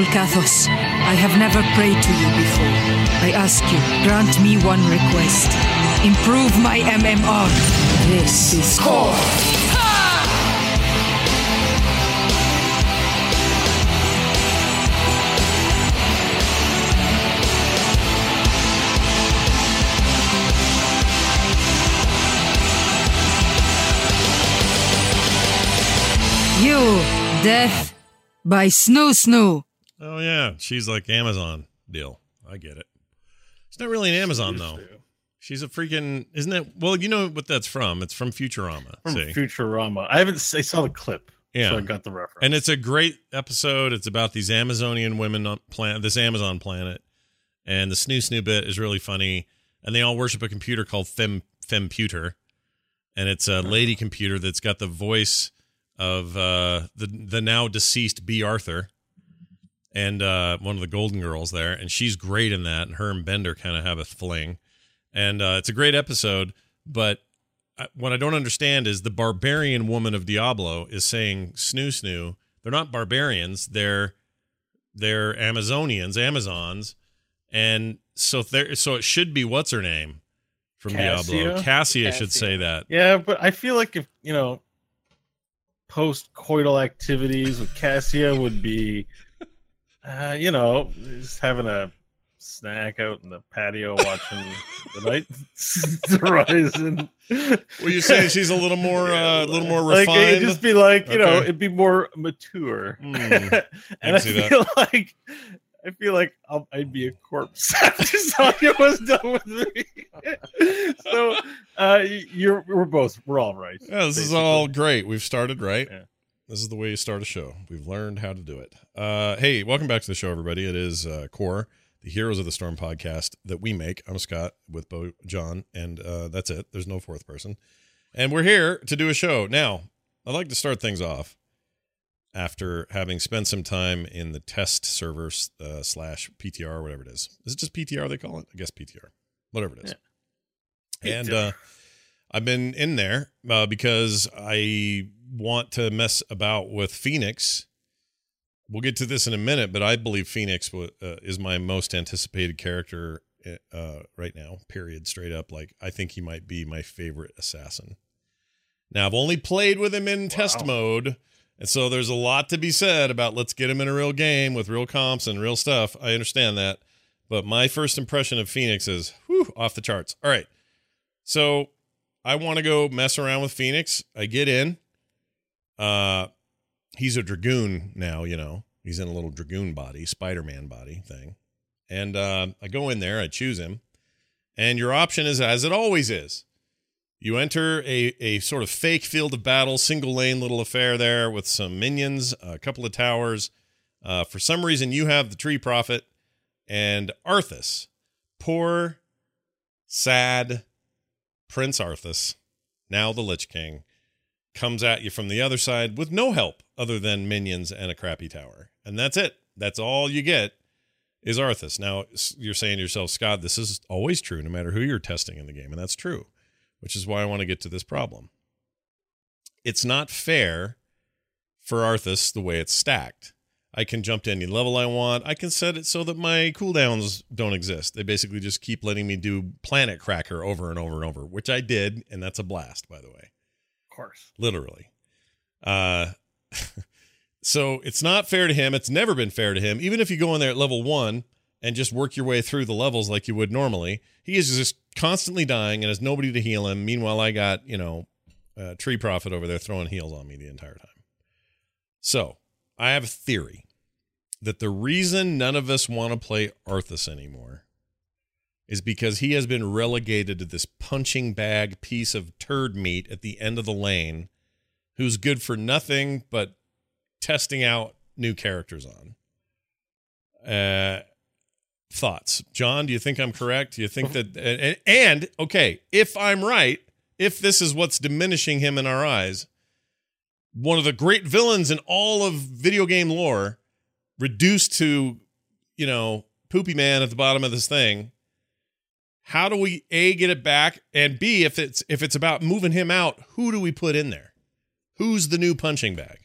Volcathos, I have never prayed to you before. I ask you, grant me one request. Improve my MMR. This is core. You, Death by Snoo Snoo. Oh yeah, she's like Amazon deal. I get it. She's not really an Amazon though. She's a freaking isn't it? Well, you know what that's from. It's from Futurama. From see? Futurama. I haven't. I saw the clip. Yeah. So I got the reference. And it's a great episode. It's about these Amazonian women on planet, this Amazon planet, and the snoo snoo bit is really funny. And they all worship a computer called Fem Femputer, and it's a lady computer that's got the voice of uh, the the now deceased Bea Arthur, and uh, one of the Golden Girls there, and she's great in that. And her and Bender kind of have a fling, and uh, it's a great episode. But I- what I don't understand is the barbarian woman of Diablo is saying snoo snoo. They're not barbarians. They're they're Amazonians, Amazons, and so there. So it should be what's her name from Diablo. Cassia? Cassia should say that. yeah, but I feel like if you know, post coital activities with Cassia would be, uh, you know, just having a snack out in the patio watching the night horizon. Well, you're saying she's a little more, uh, a little more refined? Like it'd just be like you know, it'd be more mature. I and I, see that. like I feel like I'll, I'd be a corpse after Sonya was done with me. so uh, you're we're both we're all right. Yeah, this is all great. We've started right. Yeah. This is the way you start a show. We've learned how to do it. Uh, hey, welcome back to the show, everybody. It is uh, Core, the Heroes of the Storm podcast that we make. I'm Scott with Bo John, and uh, that's it. There's no fourth person, and we're here to do a show. Now, I'd like to start things off after having spent some time in the test server uh, slash PTR whatever it is. Is it just PTR they call it? I guess PTR, whatever it is. And uh, I've been in there uh, because I want to mess about with Fenix. We'll get to this in a minute, but I believe Fenix uh, is my most anticipated character uh, right now. Period. Straight up, like I think he might be my favorite assassin. Now I've only played with him in test mode, and so there's a lot to be said about let's get him in a real game with real comps and real stuff. I understand that, but my first impression of Fenix is whew, off the charts. All right, so I want to go mess around with Fenix. I get in. Uh he's a dragoon now, you know. He's in a little dragoon body, Spider-Man body thing. And uh I go in there, I choose him. And your option is as it always is. You enter a a sort of fake field of battle, single lane little affair there with some minions, a couple of towers. Uh for some reason you have the tree prophet and Arthas. Poor sad Prince Arthas, now the Lich King, comes at you from the other side with no help other than minions and a crappy tower. And that's it. That's all you get is Arthas. Now, you're saying to yourself, Scott, this is always true no matter who you're testing in the game. And that's true, which is why I want to get to this problem. It's not fair for Arthas the way it's stacked. I can jump to any level I want. I can set it so that my cooldowns don't exist. They basically just keep letting me do Planet Cracker over and over and over, which I did, and that's a blast, by the way course. literally. Uh, so it's not fair to him. It's never been fair to him. Even if you go in there at level one and just work your way through the levels like you would normally, he is just constantly dying and has nobody to heal him. Meanwhile, I got you know, uh, Tree Prophet over there throwing heals on me the entire time. So I have a theory that the reason none of us want to play Arthas anymore is because he has been relegated to this punching bag piece of turd meat at the end of the lane who's good for nothing but testing out new characters on. Uh thoughts. John, do you think I'm correct? Do you think that and, and okay, if I'm right, if this is what's diminishing him in our eyes, one of the great villains in all of video game lore reduced to, you know, poopy man at the bottom of this thing how do we a get it back and b if it's if it's about moving him out who do we put in there who's the new punching bag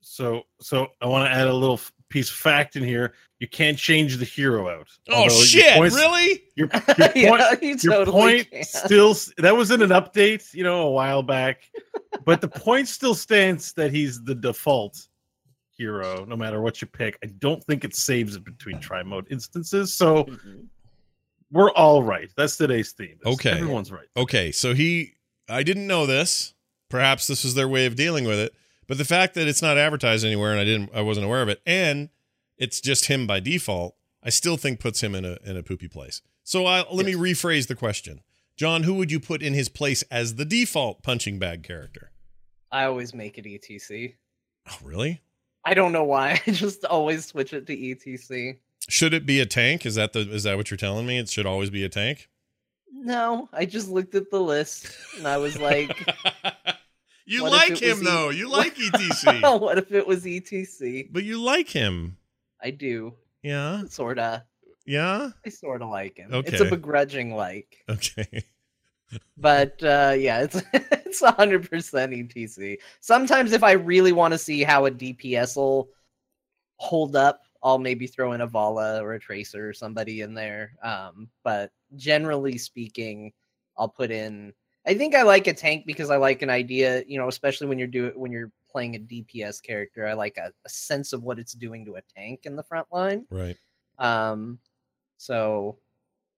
So so I want to add a little piece of fact in here. You can't change the hero out. Oh Although your shit! Really? Your, your point, yeah, you your totally point can. still that was in an update, you know, a while back. But the point still stands that he's the default hero, no matter what you pick. I don't think it saves it between tri mode instances. So Mhm. We're all right. That's today's theme. That's- Okay. Everyone's right. Okay, so he I didn't know this. Perhaps this was their way of dealing with it. But the fact that it's not advertised anywhere and I didn't I wasn't aware of it and it's just him by default, I still think puts him in a in a poopy place. So I, let me rephrase the question. John, who would you put in his place as the default punching bag character? I always make it ETC. Oh, really? I don't know why. I just always switch it to ETC. Should it be a tank? Is that the is that what you're telling me? It should always be a tank? No, I just looked at the list and I was like, you like him was E- though. You like ETC. what if it was ETC? but you like him. I do. Yeah? Sorta. Yeah? I sorta like him. It's a begrudging like. Okay. But uh yeah, it's it's hundred percent ETC. Sometimes if I really want to see how a DPS will hold up, I'll maybe throw in a Valla or a Tracer or somebody in there. Um, but generally speaking, I'll put in I think I like a tank because I like an idea, you know, especially when you're doing when you're playing a DPS character. I like a, a sense of what it's doing to a tank in the front line. Right. Um, so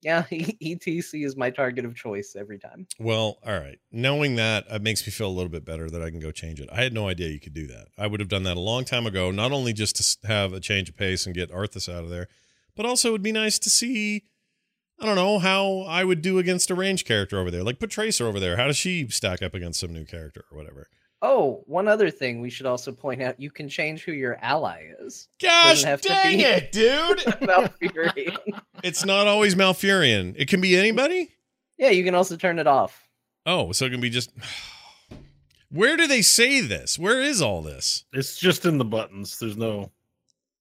yeah, ETC is my target of choice every time. Well, all right. Knowing that uh, makes me feel a little bit better that I can go change it. I had no idea you could do that. I would have done that a long time ago, not only just to have a change of pace and get Arthas out of there, but also it would be nice to see, I don't know, how I would do against a range character over there. Like put Tracer over there. How does she stack up against some new character or whatever? Oh, one other thing we should also point out: you can change who your ally is. Gosh have to dang be- it, dude. Valkyrie. it's not always Malfurion. It can be anybody? yeah, you can also turn it off. Oh, so it can be just. Where do they say this? Where is all this? It's just in the buttons. There's no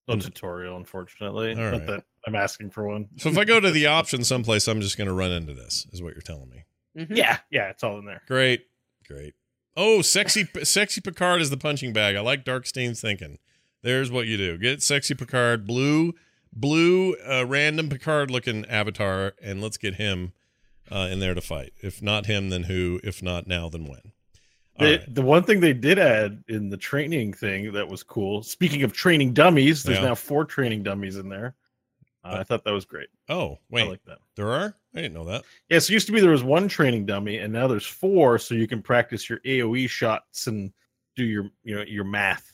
no Hmm. tutorial, unfortunately. All Not that I'm asking for one. So if I go to the options someplace, I'm just going to run into this, is what you're telling me. Mhm. Yeah, yeah, it's all in there. Great, great. Oh, sexy, sexy Picard is the punching bag. I like Darkstein's thinking. There's what you do: get sexy Picard, blue, blue, uh, random Picard looking avatar, and let's get him uh, in there to fight. If not him, then who? If not now, then when? All The, right. the one thing they did add in the training thing that was cool. Speaking of training dummies, there's Yeah. now four training dummies in there. Uh, I thought that was great. Oh, wait. I like that. there are? I didn't know that. Yes, it used to be there was one training dummy, and now there's four, so you can practice your AOE shots and do your you know your math.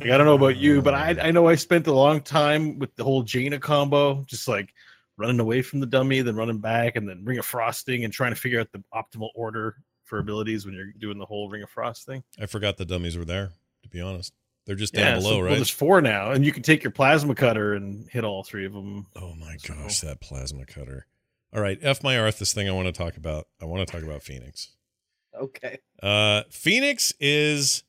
Like, I don't know about you, but I I know I spent a long time with the whole Jaina combo, just like running away from the dummy, then running back, and then Ring of Frosting, and trying to figure out the optimal order for abilities when you're doing the whole Ring of Frost thing. I forgot the dummies were there. To be honest, they're just down so- below, Well, right? there's four now, and you can take your plasma cutter and hit all three of them. Oh my So- gosh, that plasma cutter. All right, F my earth. This thing I want to talk about. I want to talk about Fenix. Okay. Uh Fenix is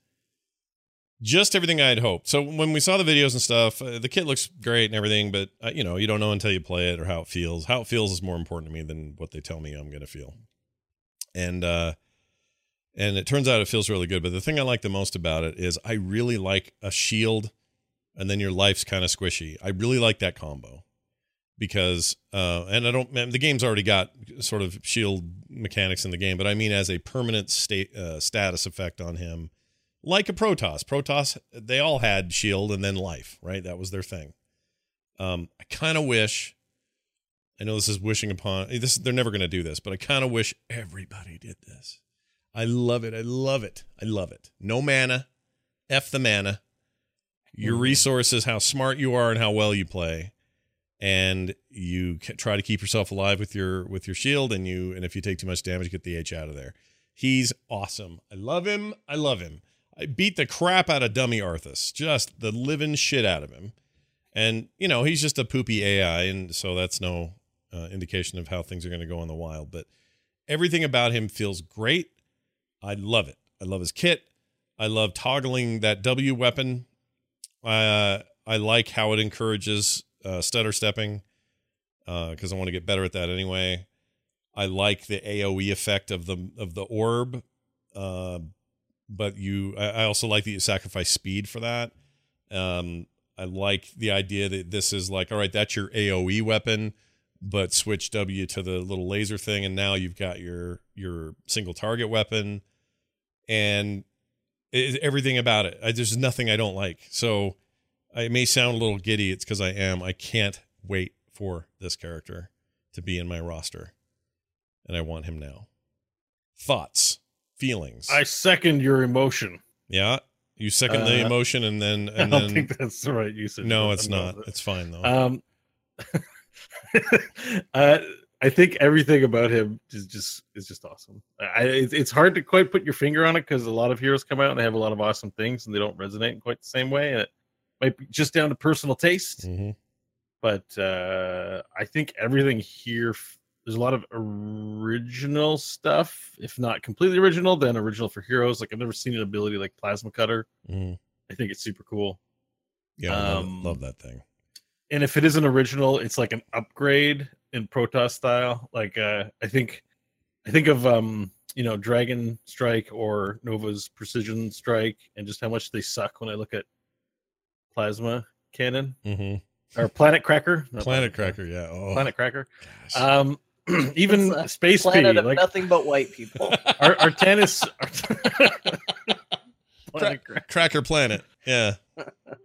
just everything I had hoped. So when we saw the videos and stuff, uh, the kit looks great and everything, but uh, you know, you don't know until you play it or how it feels. How it feels is more important to me than what they tell me I'm going to feel. And uh and it turns out it feels really good, but the thing I like the most about it is I really like a shield and then your life's kind of squishy. I really like that combo. Because uh and I don't man, the game's already got sort of shield mechanics in the game, but I mean as a permanent state uh, status effect on him like a Protoss. Protoss, they all had shield and then life, right? That was their thing. Um, I kind of wish. I know this is wishing upon this. They're never going to do this, but I kind of wish everybody did this. I love it. I love it. I love it. No mana, f the mana. Your Mhm. resources, how smart you are, and how well you play, and you try to keep yourself alive with your with your shield. And you and if you take too much damage, get the H out of there. He's awesome. I love him. I love him. I beat the crap out of Dummy Arthas, just the living shit out of him. And, you know, he's just a poopy AI, and so that's no uh, indication of how things are going to go in the wild. But everything about him feels great. I love it. I love his kit. I love toggling that W weapon. Uh, I like how it encourages uh, stutter stepping because I want to get better at that anyway. I like the AOE effect of the of the orb, uh, but you. I I also like that you sacrifice speed for that. Um, I like the idea that this is like, all right, that's your AOE weapon, but switch W to the little laser thing, and now you've got your your single target weapon, and it, everything about it. I, there's nothing I don't like. So I may sound a little giddy. It's because I am. I can't wait for this character to be in my roster, and I want him now. Thoughts, feelings. I second your emotion. yeah, you second the Uh, emotion, and then I and don't then think that's the right usage. no, it's I not. It's fine though. Um, uh, I think everything about him is just is just awesome. I, it's, it's hard to quite put your finger on it because a lot of heroes come out and they have a lot of awesome things and they don't resonate in quite the same way. And it might be just down to personal taste, Mhm. but uh, I think everything here. There's a lot of original stuff, if not completely original, then original for heroes. Like I've never seen an ability like Plasma Cutter. Mhm. I think it's super cool. Yeah, I love. Um, love that thing. And if it isn't original, it's like an upgrade in Protoss style. Like uh I think I think of um you know Dragon Strike or Nova's Precision Strike and just how much they suck when I look at Plasma Cannon hmm or Planet Cracker. not Planet Cracker, yeah. Oh, Planet Cracker. gosh. Um even It's a Space P Planet of like nothing but white people. Ar- Artanis Planet Cracker. Cracker Planet. Yeah.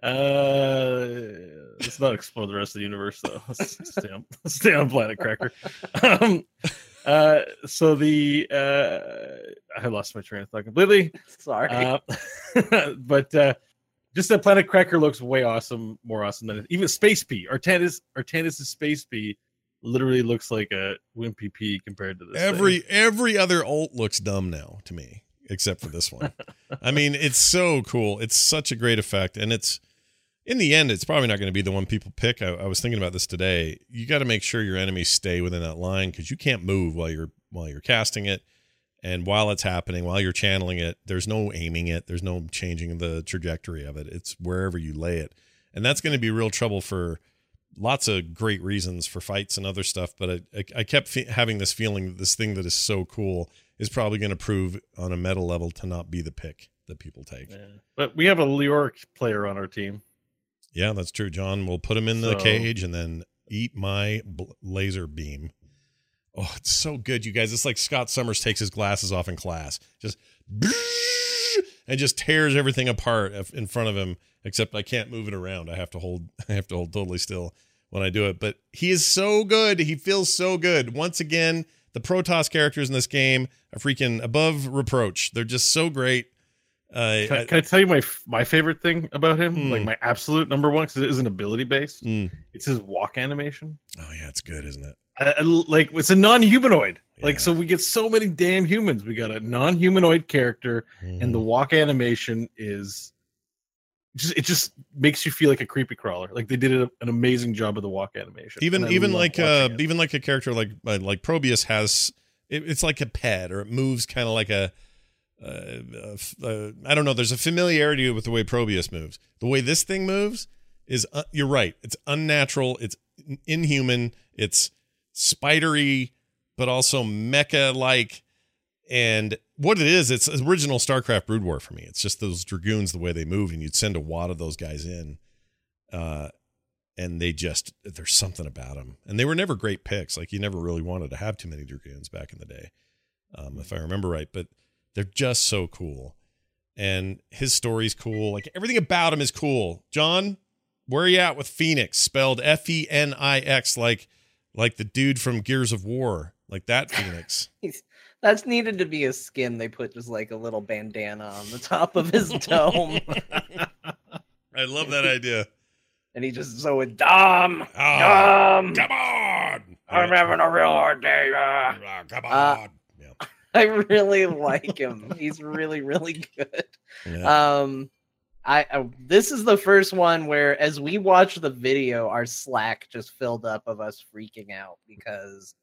Uh, let's not explore the rest of the universe, though. Let's stay on, stay on Planet Cracker. Um, uh, so the uh, I lost my train of thought completely. Sorry. Uh, but uh, just that Planet Cracker looks way awesome, more awesome than even Space P. Artanis Artanis' Space P literally looks like a wimpy P compared to this. thing. Every every other alt looks dumb now to me, except for this one. I mean, it's so cool. It's such a great effect, and it's in the end, it's probably not going to be the one people pick. I, I was thinking about this today. You got to make sure your enemies stay within that line because you can't move while you're while you're casting it, and while it's happening, while you're channeling it. There's no aiming it. There's no changing the trajectory of it. It's wherever you lay it, and that's going to be real trouble for lots of great reasons for fights and other stuff. But I, I, I kept fe- having this feeling this thing that is so cool is probably going to prove on a meta level to not be the pick that people take. Yeah. But we have a Leoric player on our team. Yeah, that's true. John we'll put him in the cage and then eat my bl- laser beam. Oh, it's so good, you guys. It's like Scott Summers takes his glasses off in class, just and just tears everything apart in front of him. Except I can't move it around. I have to hold. I have to hold totally still when I do it. But he is so good. He feels so good. Once again, the Protoss characters in this game are freaking above reproach. They're just so great. Uh, Can I, can I tell you my my favorite thing about him? Hmm. Like my absolute number one, because it isn't ability based. mm. It's his walk animation. Oh yeah, it's good, isn't it? I, I- like it's a non-humanoid. Yeah. Like so, we get so many damn humans. We got a non-humanoid character, and the Mhm. walk animation is just it just makes you feel like a creepy crawler. Like they did a- an amazing job of the walk animation. even even like uh it. even like a character like uh, like Probius has it, it's like a pet or it moves kind of like a uh, uh, uh, I don't know. There's a familiarity with the way Probius moves. The way this thing moves is uh, you're right. It's unnatural. It's inhuman. It's spidery, but also mecha like. And what it is, it's original StarCraft Brood War for me. It's just those dragoons, the way they move, and you'd send a wad of those guys in. Uh, and they just there's something about them and they were never great picks. Like you never really wanted to have too many dragoons back in the day um, if i remember right. But they're just so cool. And his story's cool. Like everything about him is cool. John where are you at with Fenix? Spelled f-e-n-i-x like like the dude from gears of war. Like that Fenix That's needed to be a skin. They put just like a little bandana on the top of his dome, i love that idea and he just so with Dom. Ah, Dom. come on I'm having a real hard day. uh." Ah, come on Uh, yeah. I really like him. He's really, really good. Yeah. Um, I, I this is the first one where, as we watch the video, our Slack just filled up of us freaking out because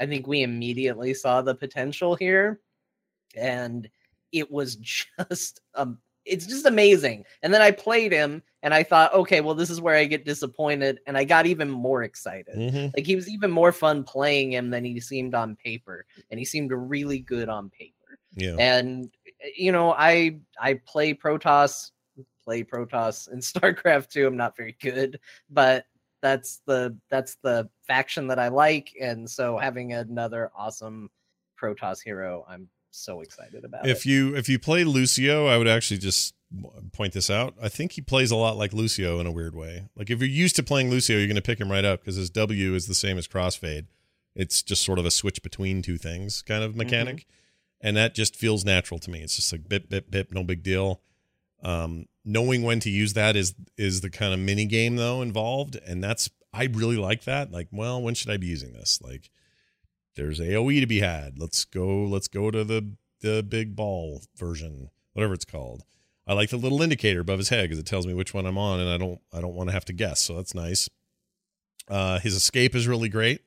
I think we immediately saw the potential here, and it was just um, it's just amazing. And then I played him, and I thought, okay, well, this is where I get disappointed, and I got even more excited. Mhm. Like he was even more fun playing him than he seemed on paper, and he seemed really good on paper yeah and you know i i play protoss play Protoss in StarCraft 2. I'm not very good, but that's the that's the faction that I like, and so having another awesome Protoss hero, I'm so excited about. If it. you if you play Lucio, I would actually just point this out. I think he plays a lot like Lucio in a weird way. Like if you're used to playing Lucio, you're going to pick him right up because his W is the same as Crossfade. It's just sort of a switch between two things kind of mechanic, and that just feels natural to me. It's just like bip bip bip, no big deal. Um, knowing when to use that is is the kind of mini game though involved, and that's I really like that. Like, well, when should I be using this? Like, there's AOE to be had. Let's go. Let's go to the the big ball version, whatever it's called. I like the little indicator above his head because it tells me which one I'm on, and I don't I don't want to have to guess. So that's nice. Uh, his escape is really great.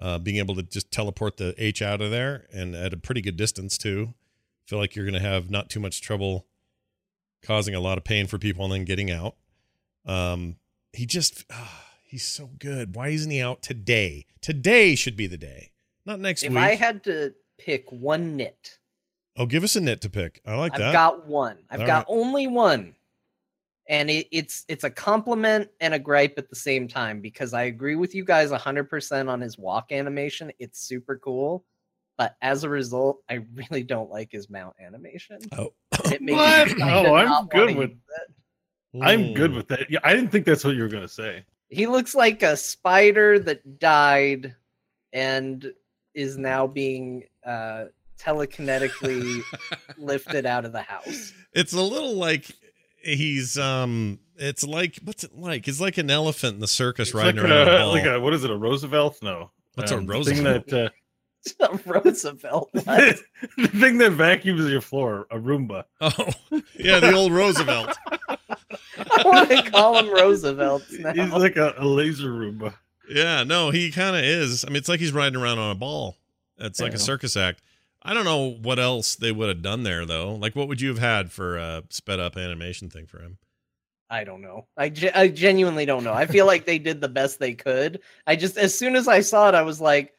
Uh, being able to just teleport the H out of there and at a pretty good distance too. Feel like you're going to have not too much trouble causing a lot of pain for people and then getting out. Um, he just ah, he's so good. Why isn't he out today? Today should be the day, not next if week. If I had to pick one knit, oh, give us a knit to pick. I like I've that. got one. I've All got right. only one. And it, it's it's a compliment and a gripe at the same time because I agree with you guys 100% on his walk animation. It's super cool. But as a result, I really don't like his mount animation. oh, It makes What? me No, I'm good with- use it. I'm good with that. Yeah, I didn't think that's what you were gonna say. He looks like a spider that died and is now being uh, telekinetically lifted out of the house. It's a little like he's um. It's like what's it like? It's like an elephant in the circus It's riding like around a a, ball. like a what is it? A Roosevelt? No. What's a Um, the Roosevelt? Thing that, uh, What? the thing that vacuums your floor, a Roomba. oh, yeah, the old Roosevelt. I want to call him Roosevelt now. He's like a, a laser Roomba. Yeah, no, he kind of is. I mean, it's like he's riding around on a ball. It's like a circus act. I don't know what else they would have done there though. Like, what would you have had for a sped up animation thing for him? I don't know. I, ge- I genuinely don't know. I feel like they did the best they could. I just, as soon as I saw it, I was like,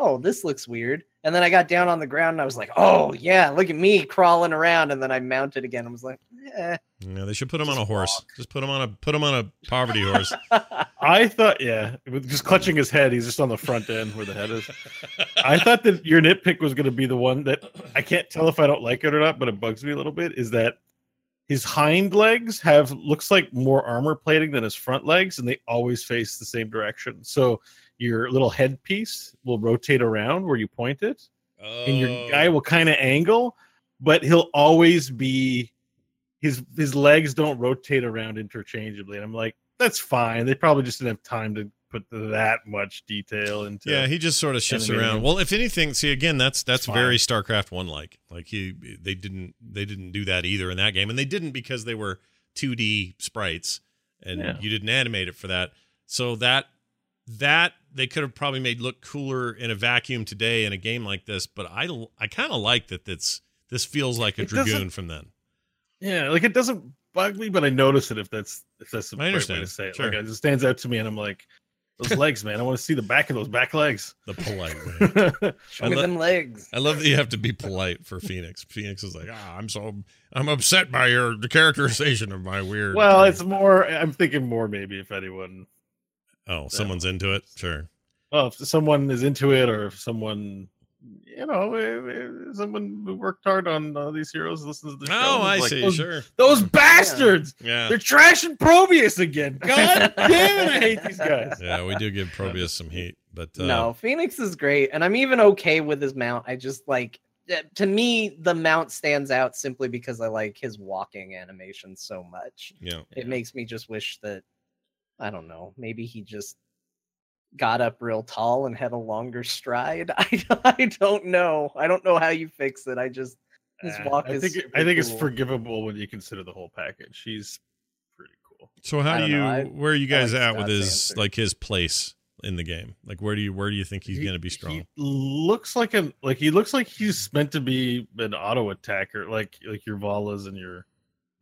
oh, this looks weird. And then I got down on the ground and I was like, oh, yeah, look at me crawling around. And then I mounted again. I was like, eh. Yeah, they should put him on a horse. walk. Just put him on a put him on a poverty horse. I thought, yeah, with just clutching his head, he's just on the front end where the head is. I thought that your nitpick was going to be the one that I can't tell if I don't like it or not, but it bugs me a little bit. Is that his hind legs have looks like more armor plating than his front legs, and they always face the same direction. So your little headpiece will rotate around where you point it, and your guy Oh. will kind of angle, but he'll always be his his legs don't rotate around interchangeably. And I'm like, that's fine. They probably just didn't have time to put that much detail into. Yeah, he just sort of shifts animating around. Well, if anything, see again, that's that's very StarCraft one like. Like he they didn't they didn't do that either in that game, and they didn't because they were 2D sprites, and Yeah. you didn't animate it for that. So that that they could have probably made look cooler in a vacuum today in a game like this. But I I kind of like that. That's this feels like a It dragoon from then. yeah, like it doesn't bug me, but I notice it if that's if that's the I right way to say it. Sure. Like it just stands out to me, and I'm like, those legs, man. I want to see the back of those back legs. The polite way. Show me lo- them legs. I love that you have to be polite for Fenix. Fenix is like, ah, I'm so I'm upset by your the characterization of my weird. well, it's more. I'm thinking more maybe if anyone oh, someone's into it. Sure. well, if someone is into it, or if someone, you know, eh, eh, someone who worked hard on uh, these heroes listens to the show. Oh, I like, see. Those, Sure. those bastards! Yeah. They're trashing Probius again. God damn it! I hate these guys. Yeah, we do give Probius some heat, but uh, no, Fenix is great, and I'm even okay with his mount. I just like eh, to me the mount stands out simply because I like his walking animation so much. yeah, It makes me just wish that I don't know, maybe he just got up real tall and had a longer stride. I don't, I don't know. I don't know how you fix it. I just his Uh, walk I is think I think it's forgivable when you consider the whole package. He's pretty cool. So how do you? I- where are you guys like at with his answer. like his place in the game? Like where do you where do you think he's He- going to be strong? He looks like an like he looks like he's meant to be an auto attacker, like like your Vallas and your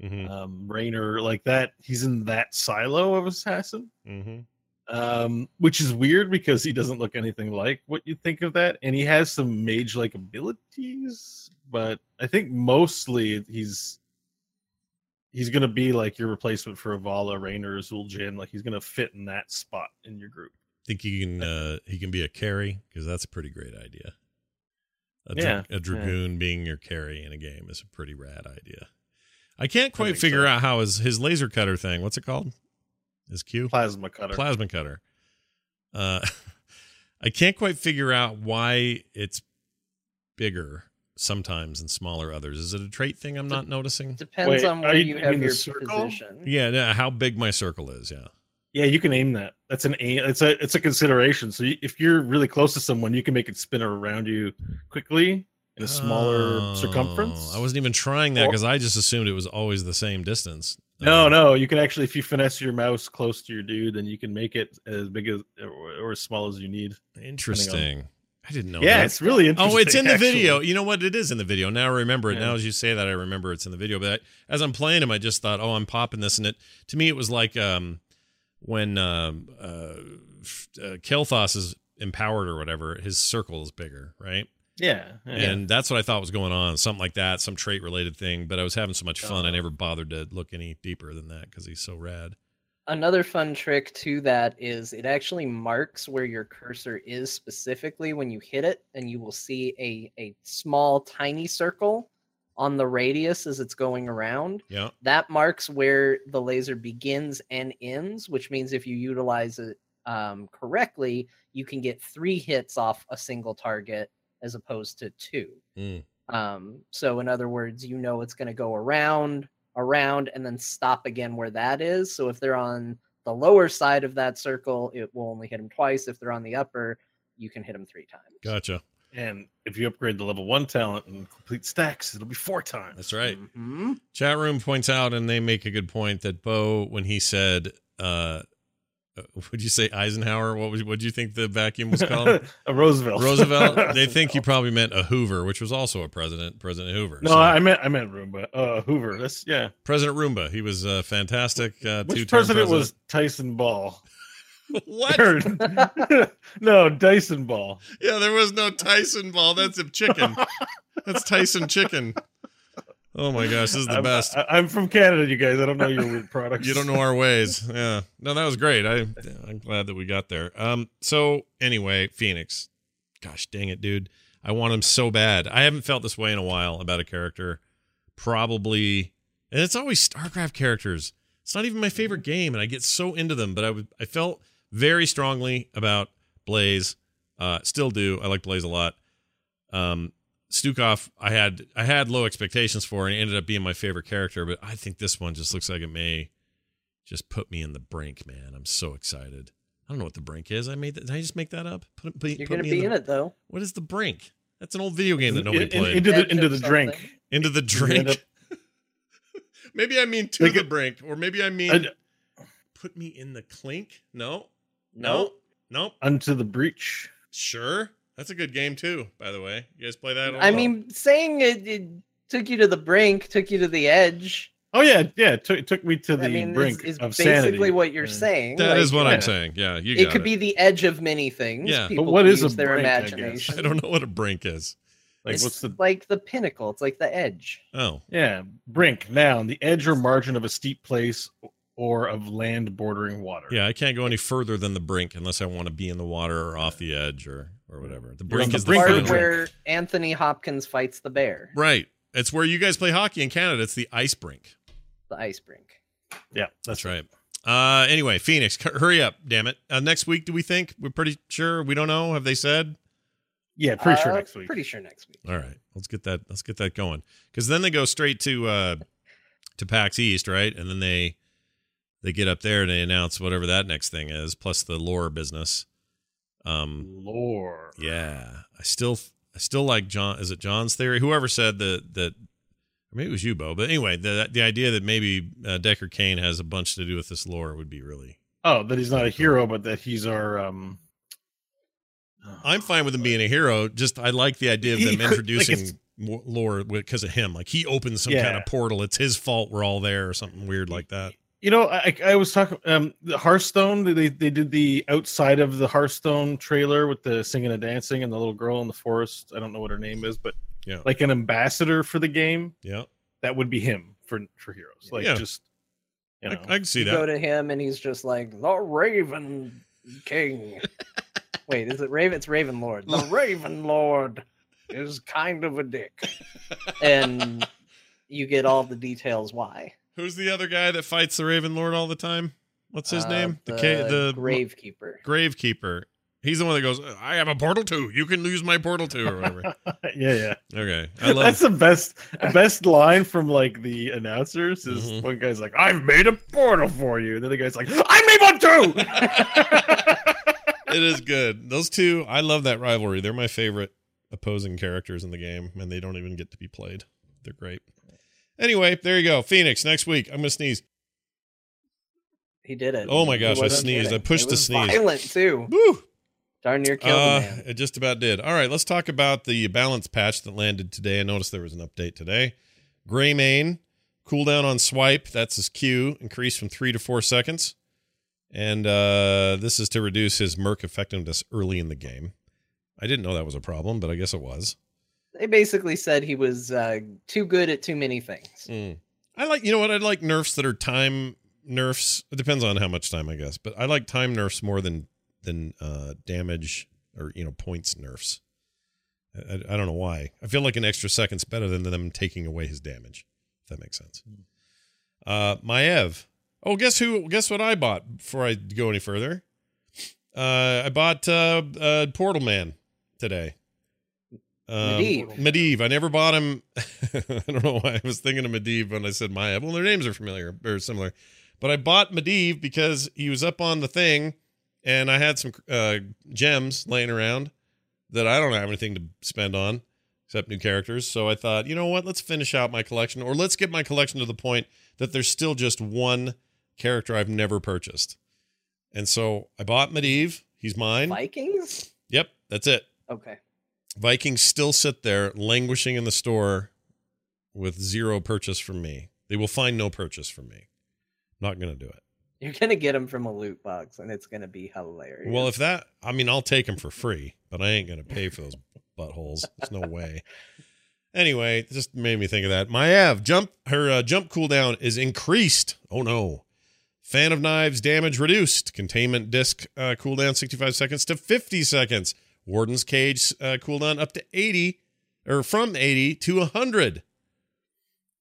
hmm um Raynor, like that. He's in that silo of assassin. hmm um, which is weird because he doesn't look anything like what you think of that, and he has some mage-like abilities, but I think mostly he's he's gonna be like your replacement for Avala, Raynor, or Zul'jin. Like he's gonna fit in that spot in your group. Think he can uh he can be a carry because that's a pretty great idea. A, dra- Yeah, a dragoon being your carry in a game is a pretty rad idea. I can't quite think figure so. out how his his laser cutter thing. What's it called? His Q Plasma cutter. plasma cutter. Uh, I can't quite figure out why it's bigger sometimes and smaller others. Is it a trait thing I'm not noticing? Depends Wait, on where you- you, you have your circle? position. Yeah, yeah, how big my circle is. Yeah. yeah, you can aim that. That's an aim. It's a it's a consideration. So you, if you're really close to someone, you can make it spin around you quickly a smaller Oh, circumference. I wasn't even trying that because I just assumed it was always the same distance. No, Uh, no, you can actually if you finesse your mouse close to your dude, then you can make it as big as or, as small as you need. Interesting. I didn't know. yeah, that. it's really interesting. Oh, it's in the actually. video. You know what? It is in the video. Now I remember it. Yeah. Now as you say that, I remember it's in the video. But I, as I'm playing him, I just thought, oh, I'm popping this, and it to me it was like um, when um, uh, uh, Kael'thas is empowered or whatever. His circle is bigger, right? Yeah, yeah. And that's what I thought was going on. Something like that, some trait related thing. But I was having so much fun, I Oh. never bothered to look any deeper than that because he's so rad. Another fun trick to that is it actually marks where your cursor is specifically when you hit it, and you will see a, a small, tiny circle on the radius as it's going around. Yeah. That marks where the laser begins and ends, which means if you utilize it um, correctly, you can get three hits off a single target as opposed to two. Mm. Um, so in other words, you know it's going to go around, around, and then stop again where that is. So if they're on the lower side of that circle, it will only hit them twice. If they're on the upper, you can hit them three times. Gotcha. and if you upgrade the level one talent and complete stacks, it'll be four times. That's right. Mhm. Chat room points out, and they make a good point that Bo, when he said, uh, would you say Eisenhower? What would what do you think the vacuum was called? a Roosevelt. Roosevelt. They think he probably meant a Hoover, which was also a president, President Hoover. No, So, I meant I meant Roomba. Uh, Hoover. That's yeah. President Roomba. He was uh, fantastic. Uh, Which two-term president, was Tyson Ball? what? Or- no, Dyson Ball. Yeah, there was no Tyson ball. That's a chicken. That's Tyson chicken. Oh my gosh, this is the I'm, best. I, I'm from Canada, you guys. I don't know your weird products. You don't know our ways. Yeah. No, that was great. I I'm glad that we got there. Um so anyway, Fenix. Gosh dang it, dude. I want him so bad. I haven't felt this way in a while about a character. Probably and it's always StarCraft characters. It's not even my favorite game and I get so into them, but I would I felt very strongly about Blaze. Uh still do. I like Blaze a lot. Um Stukov, I had I had low expectations for, and he ended up being my favorite character. But I think this one just looks like it may just put me in the brink, man. I'm so excited. I don't know what the brink is. I made that. Did I just make that up? Put, put, You're put going to me be in the, it though. What is the brink? That's an old video game that nobody In- in- played. into the into the drink. Into the drink. maybe I mean to Like the it- brink, or maybe I mean I- put me in the clink. No, No. no, Unto the breach. Sure, that's a good game too. By the way, you guys play that? I mean, saying it, it took you to the brink, took you to the edge. Oh yeah, yeah. It took, it took me to the I mean, brink is, is of basically sanity. what you're Yeah. saying. that is like, what yeah. I'm saying. Yeah, you it got could be the edge of many things. Yeah. But People what can is a use their brink, I imagination. I don't know what a brink is. Like it's what's the like the pinnacle. It's like the edge. Oh, yeah brink noun the edge or margin of a steep place or of land bordering water. yeah. I can't go any further than the brink unless I want to be in the water or off the edge or or whatever. The brink the is the brink Part the where Anthony Hopkins fights the bear, Right. It's where you guys play hockey in Canada. It's the ice brink. the ice brink. yeah. That's right. Uh, anyway, Fenix, hurry up, damn it. Uh, next week, do we think? We're pretty sure. We don't know. Have they said? Yeah, pretty sure Uh, next week. Pretty sure next week. All right, let's get that. Let's get that going. Because then they go straight to uh, to PAX East, right? And then they they get up there and they announce whatever that next thing is, plus the lore business. Um, Lore. Yeah, I still I still like John. Is it John's theory? Whoever said that that or maybe it was you, Bo. But anyway, the the idea that maybe uh, Deckard Cain has a bunch to do with this lore would be really. Oh, that he's not a hero, but that he's our um. I'm fine with him being a hero. Just I like the idea of them like, introducing it's- lore because of him. Like he opens some kind of portal. It's his fault. We're all there, or something weird like that. You know, I, I was talking um the Hearthstone. They they did the outside of the Hearthstone trailer with the singing and dancing and the little girl in the forest. I don't know what her name is, but Yeah. like an ambassador for the game. Yeah. That would be him for for heroes. Like Yeah. just you know. I can see You go to him and he's just like the Raven King. Wait, is it Raven? It's Raven Lord. The Raven Lord is kind of a dick, and you get all the details why. Who's the other guy that fights the Raven Lord all the time? What's his Uh, name? The, ca- the Gravekeeper. Gravekeeper. He's the one that goes, I have a portal too. You can use my portal too, or whatever. yeah, yeah. okay. I love That's the best best line from like the announcers is Mhm. one guy's like, I've made a portal for you. And the other guy's like, I made one too. it is good. Those two, I love that rivalry. They're my favorite opposing characters in the game, and they don't even get to be played. They're great. Anyway, there you go. Fenix next week. I'm gonna sneeze. He did it. Oh my gosh, I sneezed. I pushed the sneeze. Violent too. Woo! Darn near killed Uh, man. it just about did. All right, let's talk about the balance patch that landed today. I noticed there was an update today. Greymane, cooldown on swipe, that's his Q, increased from three to four seconds. And uh, this is to reduce his Merc effectiveness early in the game. I didn't know that was a problem, but I guess it was. They basically said he was uh, too good at too many things. Mm. I like, you know what? I like nerfs that are time nerfs. It depends on how much time, I guess. But I like time nerfs more than than uh, damage or you know points nerfs. I, I, don't know why. I feel like an extra second's better than them taking away his damage. If that makes sense. Uh, Maev. Oh, guess who? Guess what I bought before I go any further? Uh, I bought uh, uh, Portal Man today. Um, Medivh. Medivh. I never bought him. I don't know why I was thinking of Medivh when I said Maev. Well, their names are familiar or similar. But I bought Medivh because he was up on the thing, and I had some uh, gems laying around that I don't have anything to spend on except new characters. So I thought, you know what? Let's finish out my collection, or let's get my collection to the point that there's still just one character I've never purchased. And so I bought Medivh. He's mine. Vikings? Yep, that's it. Okay. Vikings still sit there languishing in the store with zero purchase from me. They will find no purchase from me. Not going to do it. You're gonna get them from a loot box, and it's gonna be hilarious. Well, if that, I mean, I'll take them for free, but I ain't going to pay for those buttholes. There's no way. Anyway, just made me think of that. Maev jump her uh, jump cooldown is increased. Oh no. Fan of Knives damage reduced. Containment disc uh, cooldown 65 seconds to 50 seconds. Warden's Cage uh, cooldown up to 80 or from 80 to 100.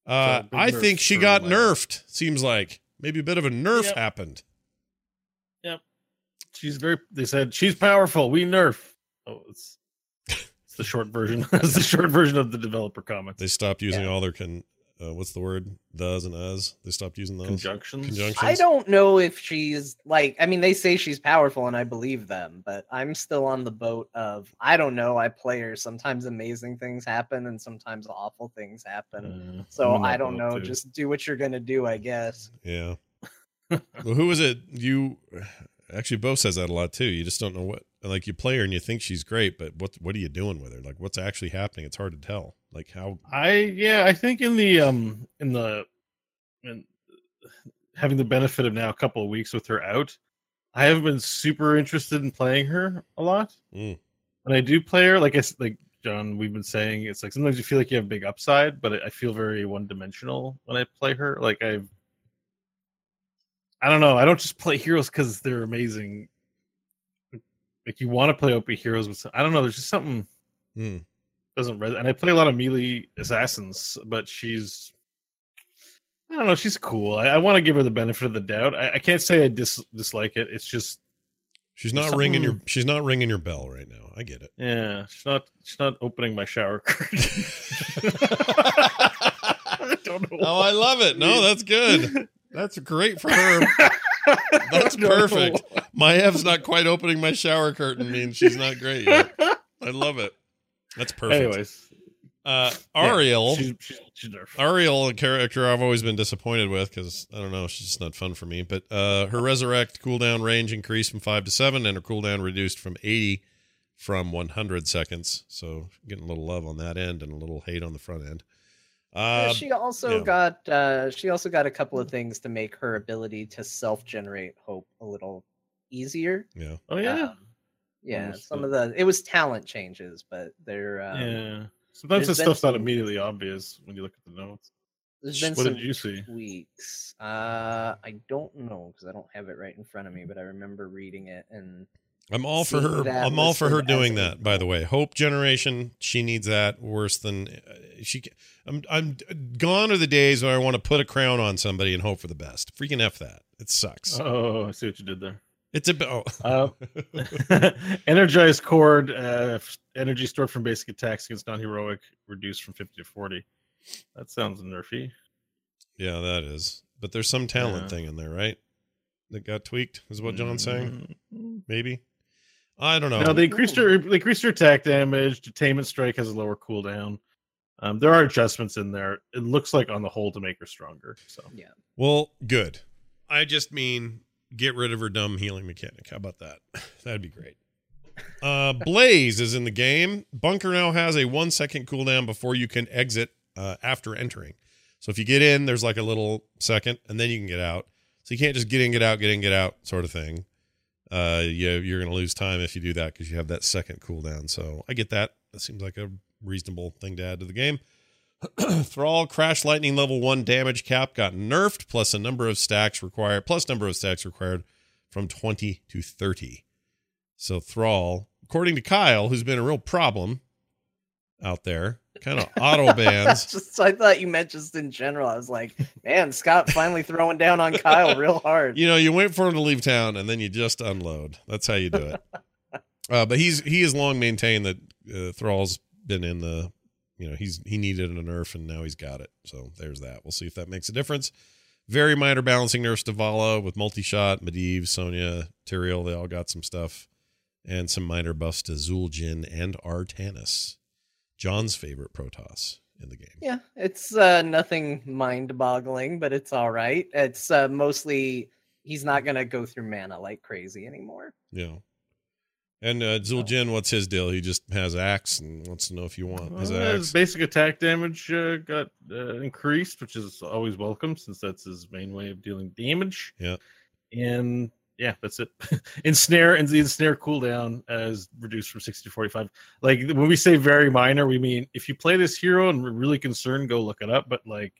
Uh, So, I think she got nerfed. Seems like maybe a bit of a nerf Yep. happened. Yep. She's very they said she's powerful. We nerf. Oh, it's it's the short version. it's the short version of the developer comments. They stopped using Yeah. all their con. Uh, what's the word? Does and as. They stopped using those Conjunctions. conjunctions. I don't know if she's like. I mean, they say she's powerful, and I believe them, but I'm still on the boat of I don't know. I play her. Sometimes amazing things happen, and sometimes awful things happen. Uh, so I'm in I that don't know. too. Just do what you're gonna do, I guess. Yeah. well, who was it? You actually Bo says that a lot too. You just don't know what like you play her and you think she's great, but what what are you doing with her? Like what's actually happening? It's hard to tell. Like how I yeah, I think in the um in the in having the benefit of now a couple of weeks with her out, I haven't been super interested in playing her a lot. Mm. When I do play her, like I like John, we've been saying, it's like sometimes you feel like you have big upside, but I I feel very one dimensional when I play her. Like I've I don't know. I don't just play heroes because they're amazing. Like you want to play OP heroes with. some- I don't know. There's just something Hmm. doesn't res- and I play a lot of melee assassins, but she's I don't know, she's cool. I, I want to give her the benefit of the doubt. I, I can't say I dis- dislike it. It's just she's not ringing your she's not ringing your bell right now. I get it. yeah, she's not she's not opening my shower curtain. I don't know. Oh, I love it. No, that's good. That's great for her. That's perfect. know. Perfect. Maev's not quite opening my shower curtain means she's not great yet. I love it. That's perfect. Anyways, uh yeah, Auriel. she's, she's, she's. Auriel, a character I've always been disappointed with because I don't know, she's just not fun for me. But uh, her resurrect cooldown range increased from five to seven, and her cooldown reduced from eighty from one hundred seconds. So getting a little love on that end and a little hate on the front end. Yeah, Uh, she also yeah. got uh she also got a couple of things to make her ability to self-generate hope a little easier. yeah, Oh yeah, Um, yeah, Understood. some of the it was talent changes, but they're um, yeah. Sometimes there's the been stuff's not immediately obvious when you look at the notes. There's been What some did you see? tweaks. Uh, I don't know because I don't have it right in front of me, but I remember reading it and I'm all for her. I'm all for her doing that. By the way, Hope Generation. She needs that worse than uh, she. ca- I'm. I'm gone are the days where I want to put a crown on somebody and hope for the best. Freaking f that. It sucks. Oh, I see what you did there. It's a. Oh. Uh, energized cord, uh, energy stored from basic attacks against non-heroic, reduced from 50 to 40. That sounds nerfy. yeah, that is. But there's some talent Yeah. thing in there, right? That got tweaked. Is what John's saying? Mm. Maybe. I don't know. No, they increased your they increased your attack damage. Detainment strike has a lower cooldown. Um, there are adjustments in there. It looks like on the whole to make her stronger. So yeah. Well, good. I just mean get rid of her dumb healing mechanic. How about that? That'd be great. Uh, Blaze is in the game. Bunker now has a one second cooldown before you can exit uh, after entering. So if you get in, there's like a little second, and then you can get out. So you can't just get in, get out, get in, get out, sort of thing. Uh, you, you're going to lose time if you do that because you have that second cooldown. So I get that. That seems like a reasonable thing to add to the game. Thrall Crash Lightning level one damage cap got nerfed, plus a number of stacks required, plus number of stacks required from 20 to 30. So Thrall, according to Kyle, who's been a real problem out there, kind of auto bans. just I thought you meant just in general. I was like, man, Scott finally throwing down on Kyle real hard. you know, you wait for him to leave town and then you just unload. That's how you do it. uh, but he's he has long maintained that uh, Thrall's been in the, you know, he's he needed a nerf and now he's got it. So there's that. We'll see if that makes a difference. Very minor balancing nerfs to Valla with multi shot, Medivh, Sonya, Tyrael. They all got some stuff, and some minor buffs to Zul'jin and Artanis, John's favorite Protoss in the game. Yeah, it's uh, nothing mind-boggling, but it's all right. It's uh, mostly he's not gonna go through mana like crazy anymore. Yeah. And uh, Zul'jin, what's his deal? He just has axe and wants to know if you want his Well, his axe. basic attack damage uh, got uh, increased, which is always welcome since that's his main way of dealing damage. Yeah. And yeah, that's it. ensnare and the ensnare cooldown as reduced from 60 to 45. Like when we say very minor, we mean if you play this hero and we're really concerned, go look it up. But like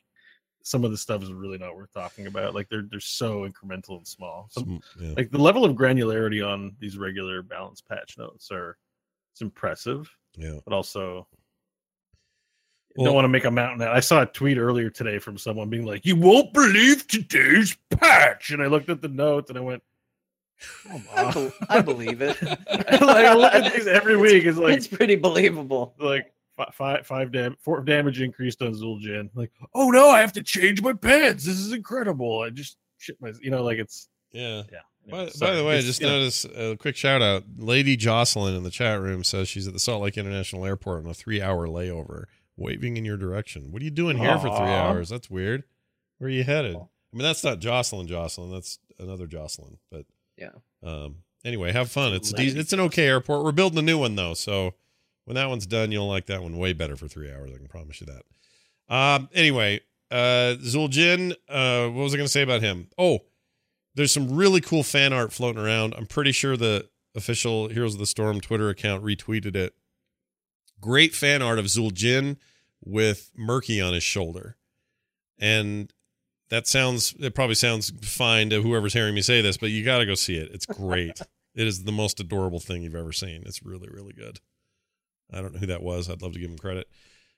some of the stuff is really not worth talking about. Like they're they're so incremental and small. Some, Some- yeah. like the level of granularity on these regular balance patch notes are it's impressive yeah. but also Well- don't want to make a mountain out. I saw a tweet earlier today from someone being like, "You won't believe today's patch," and I looked at the notes and I went, "Come I, on!" bel I believe it. like I look at these every week. It's like it's pretty believable. like fi- five five dam- four damage increased on Zul'jin. Like, oh no, I have to change my pants. This is incredible. I just shit my, you know, like it's Yeah. yeah. By, Anyway, by the way, It's, just noticed know, a quick shout out. Lady Jocelyn in the chat room says she's at the Salt Lake International Airport on a three hour layover, waving in your direction. What are you doing here for three hours? That's weird. Where are you headed? I mean, that's not Jocelyn Jocelyn. That's another Jocelyn. But Yeah. Um. Anyway, have fun. It's a de- it's an okay airport. We're building a new one though, so when that one's done, you'll like that one way better for three hours. I can promise you that. Um. Anyway, uh, Zul'jin. Uh, what was I going to say about him? Oh, there's some really cool fan art floating around. I'm pretty sure the official Heroes of the Storm Twitter account retweeted it. Great fan art of Zul'jin with Murky on his shoulder. And that sounds, it probably sounds fine to whoever's hearing me say this, but you got to go see it. It's great. it is the most adorable thing you've ever seen. It's really, really good. I don't know who that was. I'd love to give him credit.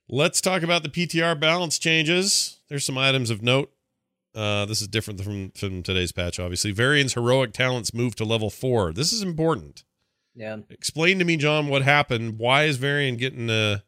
Let's talk about the PTR balance changes. There's some items of note. Uh, this is different from, from today's patch, obviously. Varian's heroic talents move to level four. This is important. Yeah. Explain to me, John, what happened. Why is Varian getting a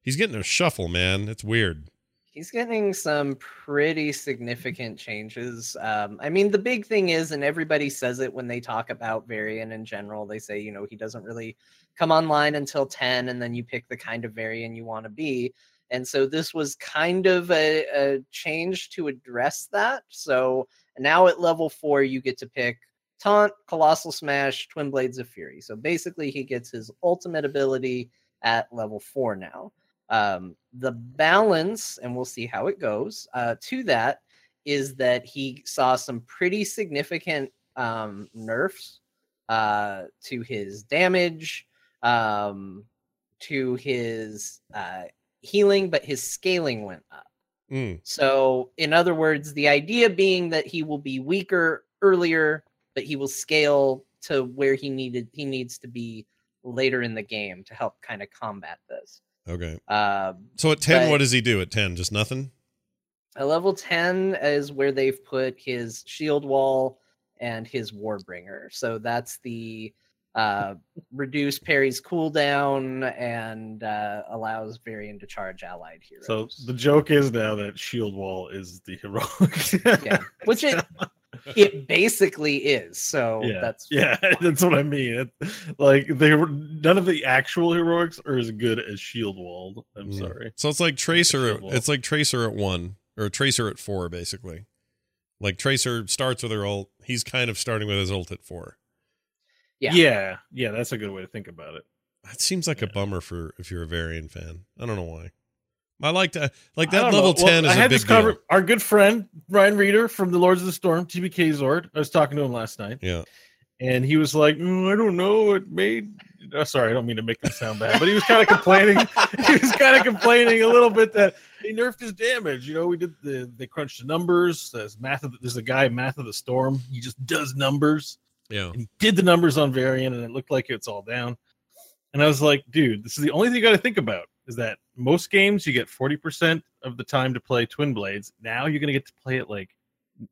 he's getting a shuffle, man? It's weird. He's getting some pretty significant changes. Um, I mean, the big thing is, and everybody says it when they talk about Varian in general, they say, you know, he doesn't really come online until 10, and then you pick the kind of Varian you want to be. And so this was kind of a, a change to address that. So now at level four, you get to pick Taunt, Colossal Smash, Twin Blades of Fury. So basically, he gets his ultimate ability at level four now. Um, the balance, and we'll see how it goes, uh, to that is that he saw some pretty significant um, nerfs uh, to his damage, um, to his uh, healing, but his scaling went up. Mm, So, in other words, the idea being that he will be weaker earlier, but he will scale to where he needed he needs to be later in the game to help kind of combat this. Okay. Um, So at 10, what does he do at 10? Just nothing? a level 10 is where they've put his shield wall and his warbringer. So that's the uh, reduce parry's cooldown and uh, allows Varian to charge allied heroes. So the joke is now that Shield Wall is the heroic. yeah, which it it basically is. So yeah, that's yeah, that's what I mean. It, like they were none of the actual heroics are as good as Shield Wall. I'm Yeah. sorry. So it's like Tracer. Shield wall. It's like Tracer at one or Tracer at four, basically. Like Tracer starts with her ult. He's kind of starting with his ult at four. Yeah. yeah, yeah. That's a good way to think about it. That seems like a bummer for if you're a Varian fan. I don't know why. I like to like that level know. Well, ten is I had this cover. deal. Our good friend Ryan Reeder from the Lords of the Storm, TBK Zord. I was talking to him last night, Yeah. and he was like, "Mm, "I don't know. It made." Oh, sorry, I don't mean to make him sound bad, but he was kind of complaining. he was kind of complaining a little bit that he nerfed his damage. You know, we did the they crunched the numbers. There's math. Of the, there's a guy Math of the Storm. He just does numbers. Yeah. and he did the numbers on Varian, and it looked like it's all down. And I was like, dude, this is the only thing you got to think about is that most games you get 40% of the time to play Twin Blades. Now you're going to get to play it like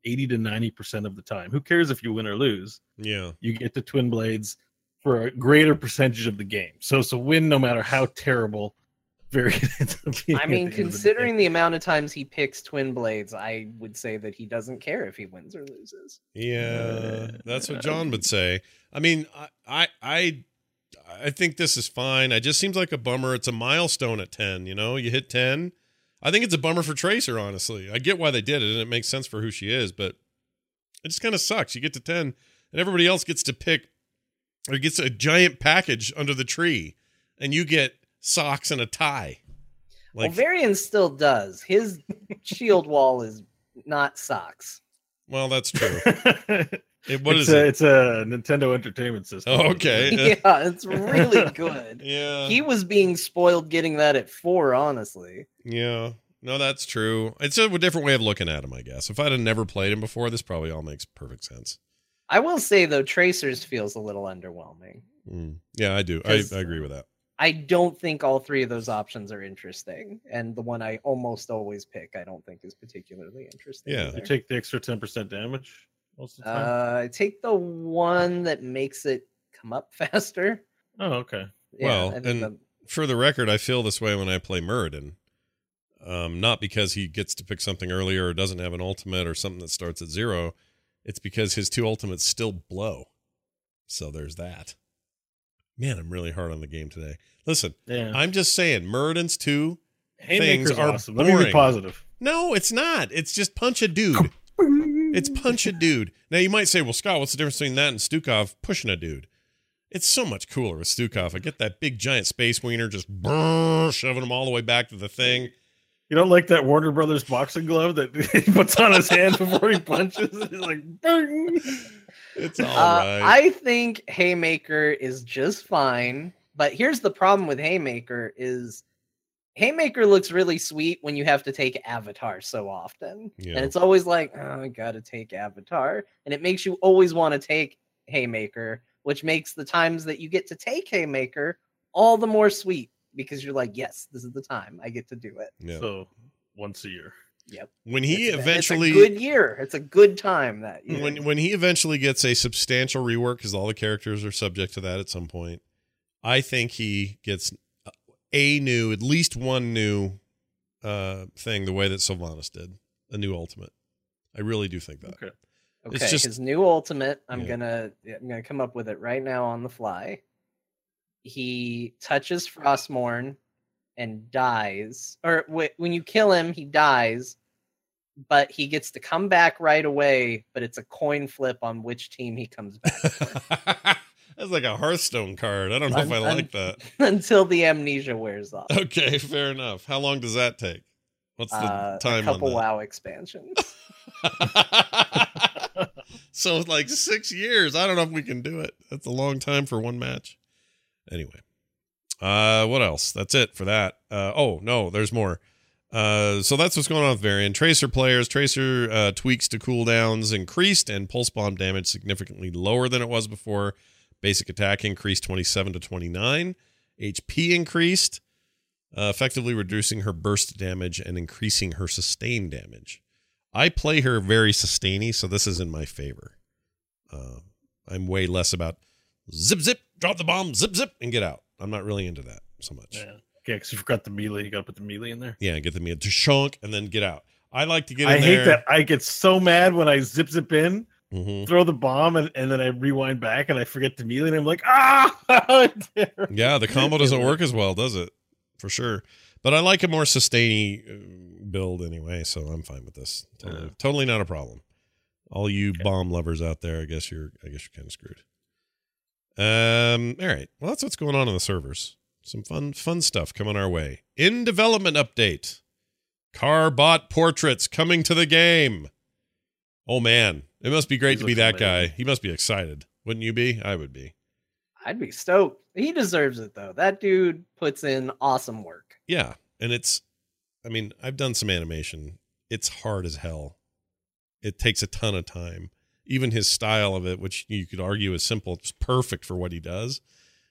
80 to 90% of the time. Who cares if you win or lose? Yeah. You get to Twin Blades for a greater percentage of the game. So it's a win no matter how terrible Varian ends up being. I mean, the end of the considering the amount of times he picks twin blades, I would say that he doesn't care if he wins or loses. Yeah. Uh, That's what John would say. I mean, I I I I think this is fine. It just seems like a bummer. It's a milestone at 10, you know? You hit 10. I think it's a bummer for Tracer, honestly. I get why they did it, and it makes sense for who she is, but it just kind of sucks. You get to 10, and everybody else gets to pick or gets a giant package under the tree, and you get socks and a tie. Like, well, Varian still does. His shield wall is not socks. well, that's true. It, what it's is a, it? It's a Nintendo Entertainment System. Oh, okay. yeah, it's really good. Yeah. He was being spoiled getting that at four, honestly. Yeah. No, that's true. It's a different way of looking at him, I guess. If I'd have never played him before, this probably all makes perfect sense. I will say though, Tracers feels a little underwhelming. Mm. Yeah, I do. I, 'Cause- I agree with that. I don't think all three of those options are interesting, and the one I almost always pick, I don't think is particularly interesting. Yeah. You take the extra 10% damage most of the time. Uh, I take the one that makes it come up faster. oh, okay. Well, and- the- For the record, I feel this way when I play Muradin. Um, not because he gets to pick something earlier or doesn't have an ultimate or something that starts at zero. It's because his two ultimates still blow. So there's that. Man, I'm really hard on the game today. Listen, Yeah. I'm just saying, Muradin's two. Haymaker's things are awesome. Let me be positive. No, it's not. It's just punch a dude. It's punch a dude. Now you might say, well, Scott, what's the difference between that and Stukov pushing a dude? It's so much cooler with Stukov. I get that big giant space wiener just brrr, shoving him all the way back to the thing. You don't like that Warner Brothers boxing glove that he puts on his hand before he punches? He's like, "Bing." It's all Uh, right. I think Haymaker is just fine, but here's the problem with Haymaker is Haymaker looks really sweet when you have to take Avatar so often. Yeah. And it's always like, oh, I gotta take Avatar. And it makes you always want to take Haymaker, which makes the times that you get to take Haymaker all the more sweet because you're like, yes, this is the time I get to do it. yeah. So once a year. Yep. when he It's eventually it's a good year. It's a good time that year. when when he eventually gets a substantial rework because all the characters are subject to that at some point i think he gets a new at least one new uh thing the way that sylvanas did a new ultimate i really do think that Okay. Okay, It's just- his new ultimate. I'm Yeah. gonna I'm gonna come up with it right now on the fly. He touches Frostmourne and dies, or wh- when you kill him, he dies, but he gets to come back right away. But it's a coin flip on which team he comes back that's like a hearthstone card. I don't know if i Un- un- like that. until the amnesia wears off. okay fair enough. How long does that take? What's the Uh, time a couple WoW expansions. so like six years. I don't know if we can do it. That's a long time for one match. Anyway. Uh what else? That's it for that. Uh oh no there's more. Uh, so that's what's going on with Varian. Tracer players, Tracer uh, tweaks to cooldowns increased, and pulse bomb damage significantly lower than it was before. Basic attack increased 27 to 29. HP increased, uh, effectively reducing her burst damage and increasing her sustain damage. I play her very sustainy, so this is in my favor. Uh, I'm way less about zip zip, drop the bomb, zip zip, and get out. I'm not really into that so much. Yeah. Okay, because you forgot the melee. You got to put the melee in there. Yeah, get the melee, to shunk and then get out. I like to get in I hate that. I get so mad when I zip zip in, Mhm. throw the bomb, and, and then I rewind back and I forget the melee, and I'm like, ah! Yeah, the combo doesn't work as well, does it? For sure. But I like a more sustainy uh, build anyway, so I'm fine with this. Totally, Yeah. totally not a problem. All you Okay. bomb lovers out there, I guess you're, I guess you're kind of screwed. Um. All right. Well, that's what's going on on the servers. Some fun, fun stuff coming our way. In development update. Carbot portraits coming to the game. Oh man, it must be great These to be look that guy. He must be excited, wouldn't you be? I would be. I'd be stoked. He deserves it though. That dude puts in awesome work. Yeah, and it's I mean, I've done some animation. It's hard as hell. It takes a ton of time. Even his style of it, which you could argue is simple, it's perfect for what he does.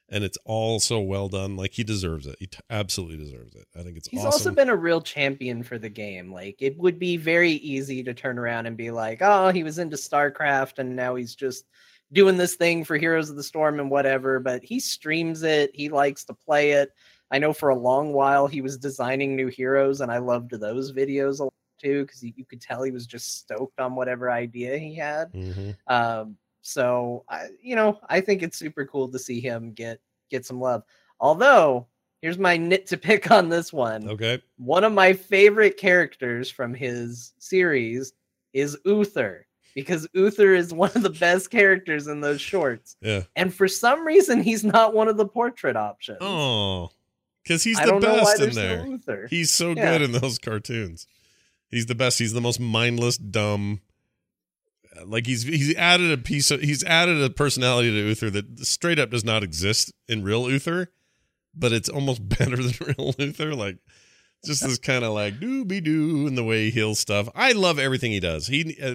And it's all so well done. Like he deserves it. He t- absolutely deserves it. I think it's He's awesome. also been a real champion for the game. Like it would be very easy to turn around and be like, "Oh, he was into StarCraft and now he's just doing this thing for Heroes of the Storm and whatever." But he streams it. He likes to play it. I know for a long while he was designing new heroes, and I loved those videos a lot too because you could tell he was just stoked on whatever idea he had. Mhm. Um, so I, you know, I think it's super cool to see him get get some love. Although, here's my nit to pick on this one. Okay. One of my favorite characters from his series is Uther because Uther is one of the best characters in those shorts. Yeah. And for some reason, he's not one of the portrait options. Oh. Because he's the don't know why best in there. no. He's so Yeah. good in those cartoons. He's the best. He's the most mindless, dumb. Like he's he's added a piece of he's added a personality to Uther that straight up does not exist in real Uther, but it's almost better than real Uther. Like just this kind of like dooby doo and the way he heals stuff. I love everything he does. He uh,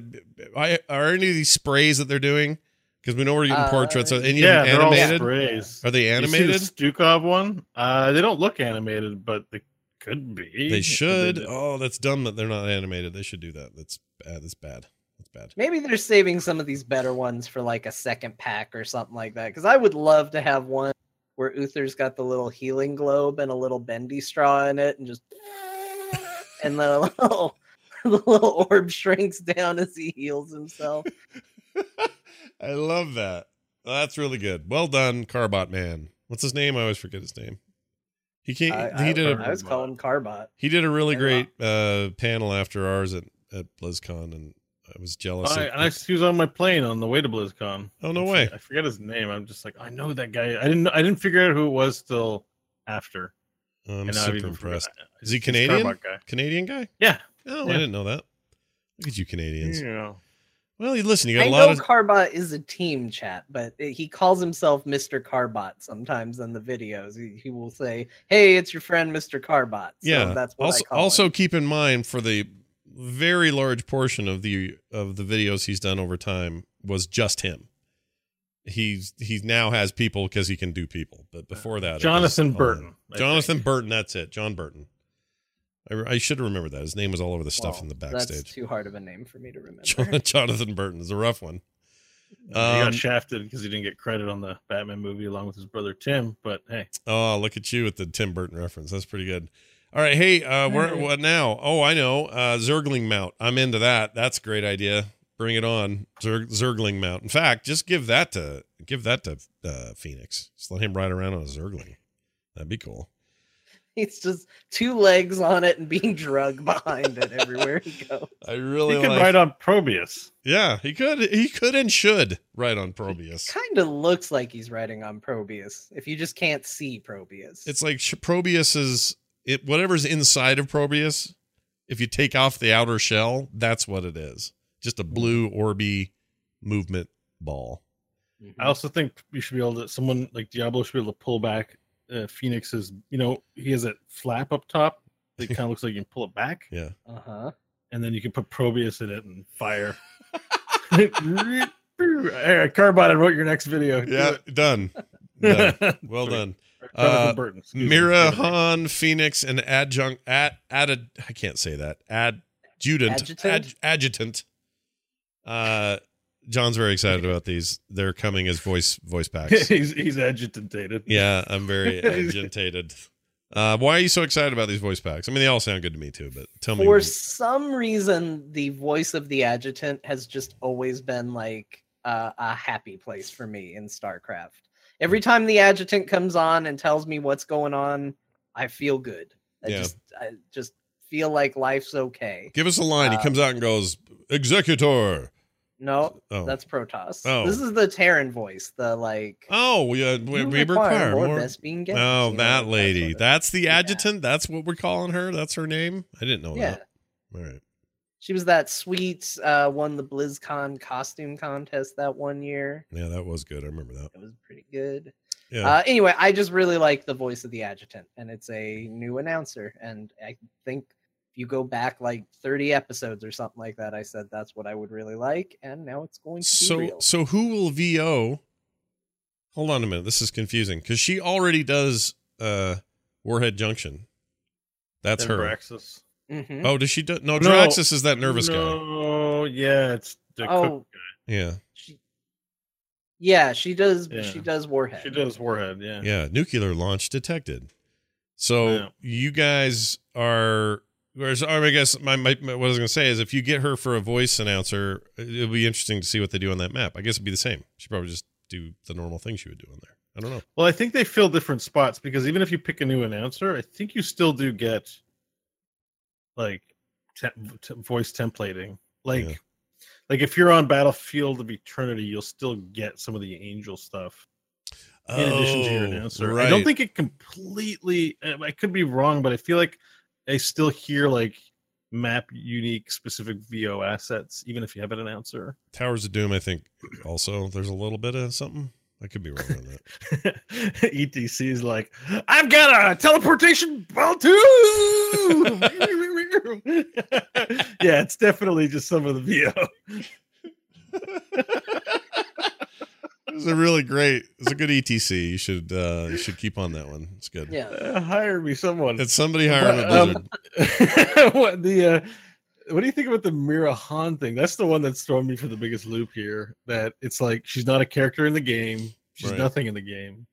I, are any of these sprays that they're doing because we know we're getting Uh, portraits. Are any yeah, of them they're all animated? sprays. Are they You animated? see the Stukov one? Uh, they don't look animated, but they could be. They should. They- Oh, that's dumb that they're not animated. They should do that. That's bad. That's bad. Bad. Maybe they're saving some of these better ones for like a second pack or something like that. Because I would love to have one where Uther's got the little healing globe and a little bendy straw in it, and just and the little the little orb shrinks down as he heals himself. I love that. That's really good. Well done, Carbot Man. What's his name? I always forget his name. He came. I, he I, did I a was calling Carbot. he did a really Yeah. great uh, panel after ours at at BlizzCon, and I was jealous. I, of- and I, he was on my plane on the way to BlizzCon. oh no I way! forget- I forget his name. I'm just like, I know that guy. I didn't. I didn't figure out who it was till after. Oh, I'm And super impressed. forgot- Is he Canadian? Carbot guy. Canadian guy? Yeah. Oh, I didn't know that. Look at you Canadians. Yeah. Well, you listen. You got I a know lot of Carbot is a team chat, but he calls himself Mr. Carbot sometimes in the videos. He, he will say, "Hey, it's your friend, Mr. Carbot." So yeah. that's what also, I call also him. keep in mind for the very large portion of the of the videos he's done over time was just him. He's he now has people because he can do people, but before that, it was Jonathan. Burton. I Jonathan. Burton. That's it. John Burton. I, I should have remembered that. His name was all over the stuff Well, in the That's backstage. too hard of a name for me to remember. Jon- Jonathan Burton is a rough one. he Um, got shafted because he didn't get credit on the Batman movie along with his brother Tim. But hey, Oh, look at you with the Tim Burton reference. That's pretty good. All right, hey, uh, where Hey. what now? Oh, I know, uh, Zergling mount. I'm into that. That's a great idea. Bring it on, Zer- Zergling mount. In fact, just give that to give that to uh, Fenix. Just let him ride around on a Zergling. That'd be cool. He's just two legs on it and being drugged behind it everywhere he goes. I really he could like. ride on Probius. yeah, he could. He could and should ride on Probius. Kind of looks like he's riding on Probius if you just can't see Probius. It's like Sh- Probius is it. Whatever's inside of Probius. If you take off the outer shell, that's what it is. Just a blue orby movement ball. Mhm. I also think you should be able to. Someone like Diablo should be able to pull back uh, Fenix's. You know, he has that flap up top It kind of looks like you can pull it back, Yeah. Uh huh. and then you can put Probius in it and fire. hey, Carbot, I wrote your next video. Do Yeah. it. Done. Done. Well done. Jonathan Uh, Burton. excuse me. Mira Han, Fenix, and adjunct ad added. I can't say that. Adjutant. Adjutant? Ad, adjutant. Uh, John's very excited about these. They're coming as voice voice packs. he's he's agitated. yeah, I'm very agitated. Uh, why are you so excited about these voice packs? I mean, they all sound good to me too, but tell me. For some reason, the voice of the adjutant has just always been like uh, a happy place for me in StarCraft. Every time the adjutant comes on and tells me what's going on, I feel good. I Yeah. just I just feel like life's okay. Give us a line. he Uh, comes out and goes, "Executor." No, Oh, that's Protoss. Oh. This is the Terran voice, the like oh, we, uh, we, we require require more more. Vespene games," Oh, you know, that lady. of- That's the Yeah. adjutant. That's what we're calling her. That's her name. I didn't know yeah. that. All right. She was that sweet, uh, won the BlizzCon costume contest that one year. Yeah, that was good. I remember that. It was pretty good. Yeah. Uh, anyway, I just really like the voice of the adjutant, and it's a new announcer. And I think if you go back like 30 episodes or something like that, I said that's what I would really like, and now it's going to be so real. so who will VO? Hold on a minute. This is confusing because she already does uh Warhead Junction. That's Then her. Braxis. Mhm. Oh, does she do? No, No. Is that nervous guy. No, yeah, it's the cook. Oh, Yeah, she, yeah, she does. Yeah. She does Warhead. She does Warhead. Yeah. yeah. Nuclear launch detected. So Yeah. you guys are. Whereas, I guess my, my what I was going to say is if you get her for a voice announcer, it'll be interesting to see what they do on that map. I guess it'd be the same. She'd probably just do the normal thing she would do on there. I don't know. Well, I think they fill different spots because even if you pick a new announcer, I think you still do get like te- t- voice templating. Like, Yeah. like if you're on Battlefield of Eternity, you'll still get some of the Angel stuff in addition to your Oh, announcer. Right. I don't think it completely. I could be wrong, but I feel like I still hear like map unique specific VO assets, even if you have an announcer. Towers of Doom. I think also there's a little bit of something. I could be wrong on that. ETC is like, I've got a teleportation ball too. yeah, it's definitely just some of the VO. It's a really great. It's a good ETC. You should uh you should keep on that one. It's good. yeah. Uh, hire me, someone. It's somebody hiring a Um, blizzard. what the? Uh, what do you think about the Mira Han thing? That's the one that's throwing me for the biggest loop here. That it's like she's not a character in the game. She's Right. nothing in the game.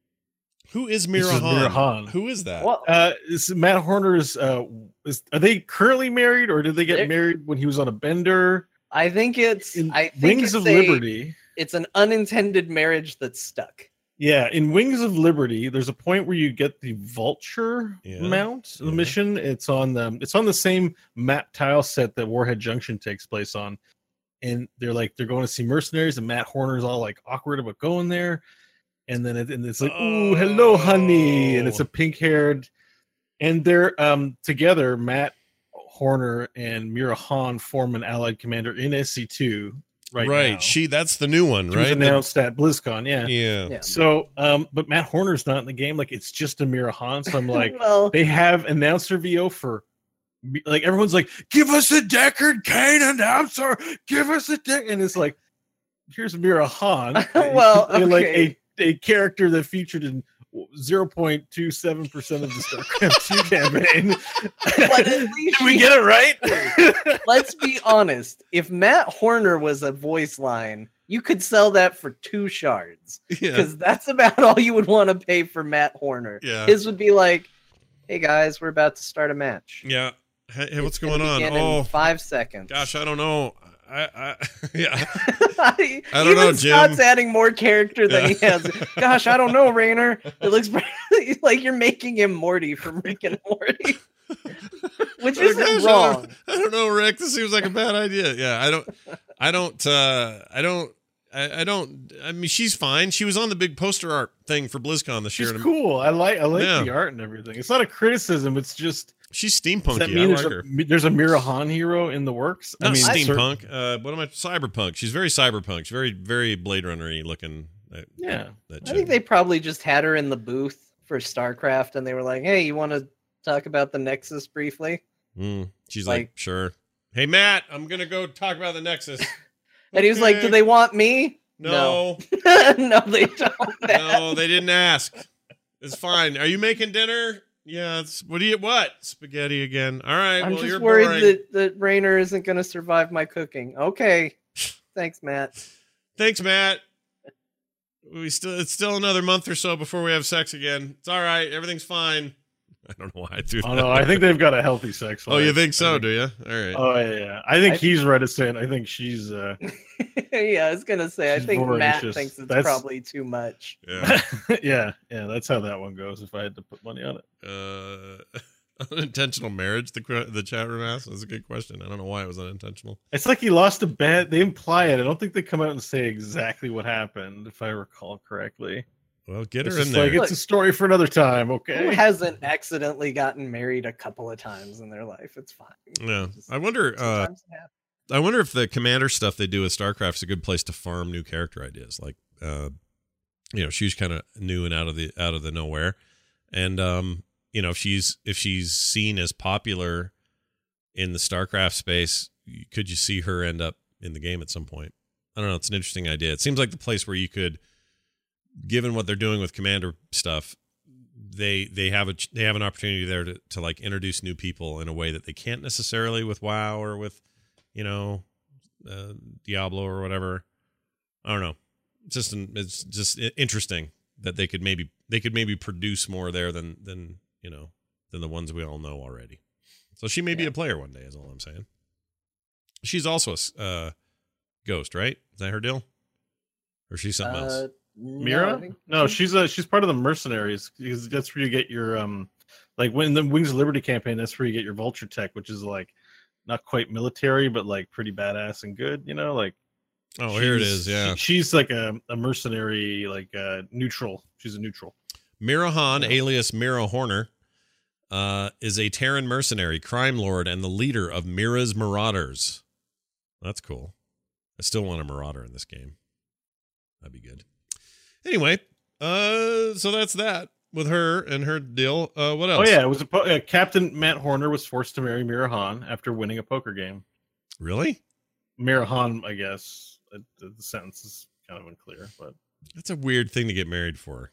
Who is This Mira is Han? Mira Han. Who is that? Well, Uh, is Matt Horner's? Uh, is, are they currently married, or did they get married when he was on a bender? I think it's. In I think Wings it's of a- Liberty. It's an unintended marriage that's stuck. Yeah, in Wings of Liberty, there's a point where you get the Vulture Yeah, mount the yeah. mission. It's on the it's on the same map tile set that Warhead Junction takes place on, and they're like they're going to see mercenaries, and Matt Horner's all like awkward about going there, and then it, and it's like, "Ooh, hello, honey," and it's Oh. a pink haired, and they're um together. Matt Horner and Mira Han form an allied commander in SC2 right, right. now. She. That's the new one, She was right? The- announced at BlizzCon, yeah. yeah. Yeah. So, um, but Matt Horner's not in the game. Like, it's just Amira Han. So I'm like, well, they have announcer VO for, like, everyone's like, give us a Deckard Cain announcer, give us a Deck, and it's like, here's Amira Han. Well, And, like okay. a a character that featured in 0.27 percent of the StarCraft two campaign. but at least Did we get it right? let's be honest. If Matt Horner was a voice line, you could sell that for two shards Yeah. because that's about all you would want to pay for Matt Horner. Yeah. His would be like, "Hey guys, we're about to start a match. Yeah. Hey, hey, what's It's gonna on? begin in Oh, five seconds." gosh, I don't know. I, I yeah. I I don't know, Even Scott's adding more character than he has. Gosh, I don't know, Raynor. It looks like you're making him Morty from Rick and Morty, which isn't gosh, I wrong. don't, I don't know, Rick. This seems like a bad idea. Yeah, I don't, I don't, uh, I don't, I, I don't. I mean, she's fine. She was on the big poster art thing for BlizzCon this She's year. and cool. I like I like Yeah. the art and everything. It's not a criticism. It's just She's steampunky. does that steampunky. mean I there's like a, her. there's a Mira Han hero in the works? Not cer- steampunk. uh, what am I? Cyberpunk. She's very cyberpunk. She's very, very Blade Runner-y looking. That, yeah. that I think they probably just had her in the booth for StarCraft, and they were like, "Hey, you want to talk about the Nexus briefly? Mm, she's like, Like- sure. Hey Matt, I'm gonna go talk about the Nexus. And he was like, "Do they want me?" No, no, they don't. no, they didn't ask. It's fine. Are you making dinner? Yeah. It's, what do you what? Spaghetti again. All right. I'm well, you're just worried boring. that that Raynor isn't going to survive my cooking. Okay, thanks, Matt. Thanks, Matt. We still it's still another month or so before we have sex again. It's all right. Everything's fine. I don't know why I threw Oh that. no, I think they've got a healthy sex life. Oh, you think so? I Do you? All right. Oh yeah, yeah. I think I- he's reticent. I think she's uh yeah, I was gonna say. I She's think Matt voracious. thinks it's That's- probably too much. yeah. yeah, yeah, that's how that one goes if I had to put money on it. Uh, unintentional marriage. The the chat room asked. That's a good question. I don't know why it was unintentional. It's like he lost a bet. They imply it. I don't think they come out and say exactly what happened, if I recall correctly. Well, get It's her in just there. like it's a story for another time, Okay. Who hasn't accidentally gotten married a couple of times in their life? It's fine. yeah. Just- I wonder. Uh, Sometimes it happens. I wonder if the commander stuff they do with StarCraft is a good place to farm new character ideas. Like, uh, you know, she's kind of new and out of the out of the nowhere, and um, you know, if she's if she's seen as popular in the StarCraft space, could you see her end up in the game at some point? I don't know. It's an interesting idea. It seems like the place where you could, given what they're doing with commander stuff, they they have a they have an opportunity there to to like introduce new people in a way that they can't necessarily with WoW or with you know, uh, Diablo or whatever. I don't know. It's just an, it's just interesting that they could maybe they could maybe produce more there than than you know than the ones we all know already. So she may be a player one day. Is all I'm saying. She's also a uh, ghost, right? Is that her deal, or she's something else? Uh, I Mira? think- No, she's a she's part of the mercenaries because that's where you get your um like when the Wings of Liberty campaign, that's where you get your vulture tech, which is like not quite military, but like pretty badass and good, you know, like Oh, here it is. Yeah, she- she's like a, a mercenary, like uh neutral. She's a neutral. Mira Han, Yeah. alias Mira Horner, uh, is a Terran mercenary, crime lord, and the leader of Mira's Marauders. That's cool. I still want a Marauder in this game. That'd be good. Anyway, uh, so that's that with her and her deal. Uh, what else? Oh yeah, it was a po- uh, Captain Matt Horner was forced to marry Mira Han after winning a poker game. really? Mira Han, I guess uh, the the sentence is kind of unclear, but That's a weird thing to get married for.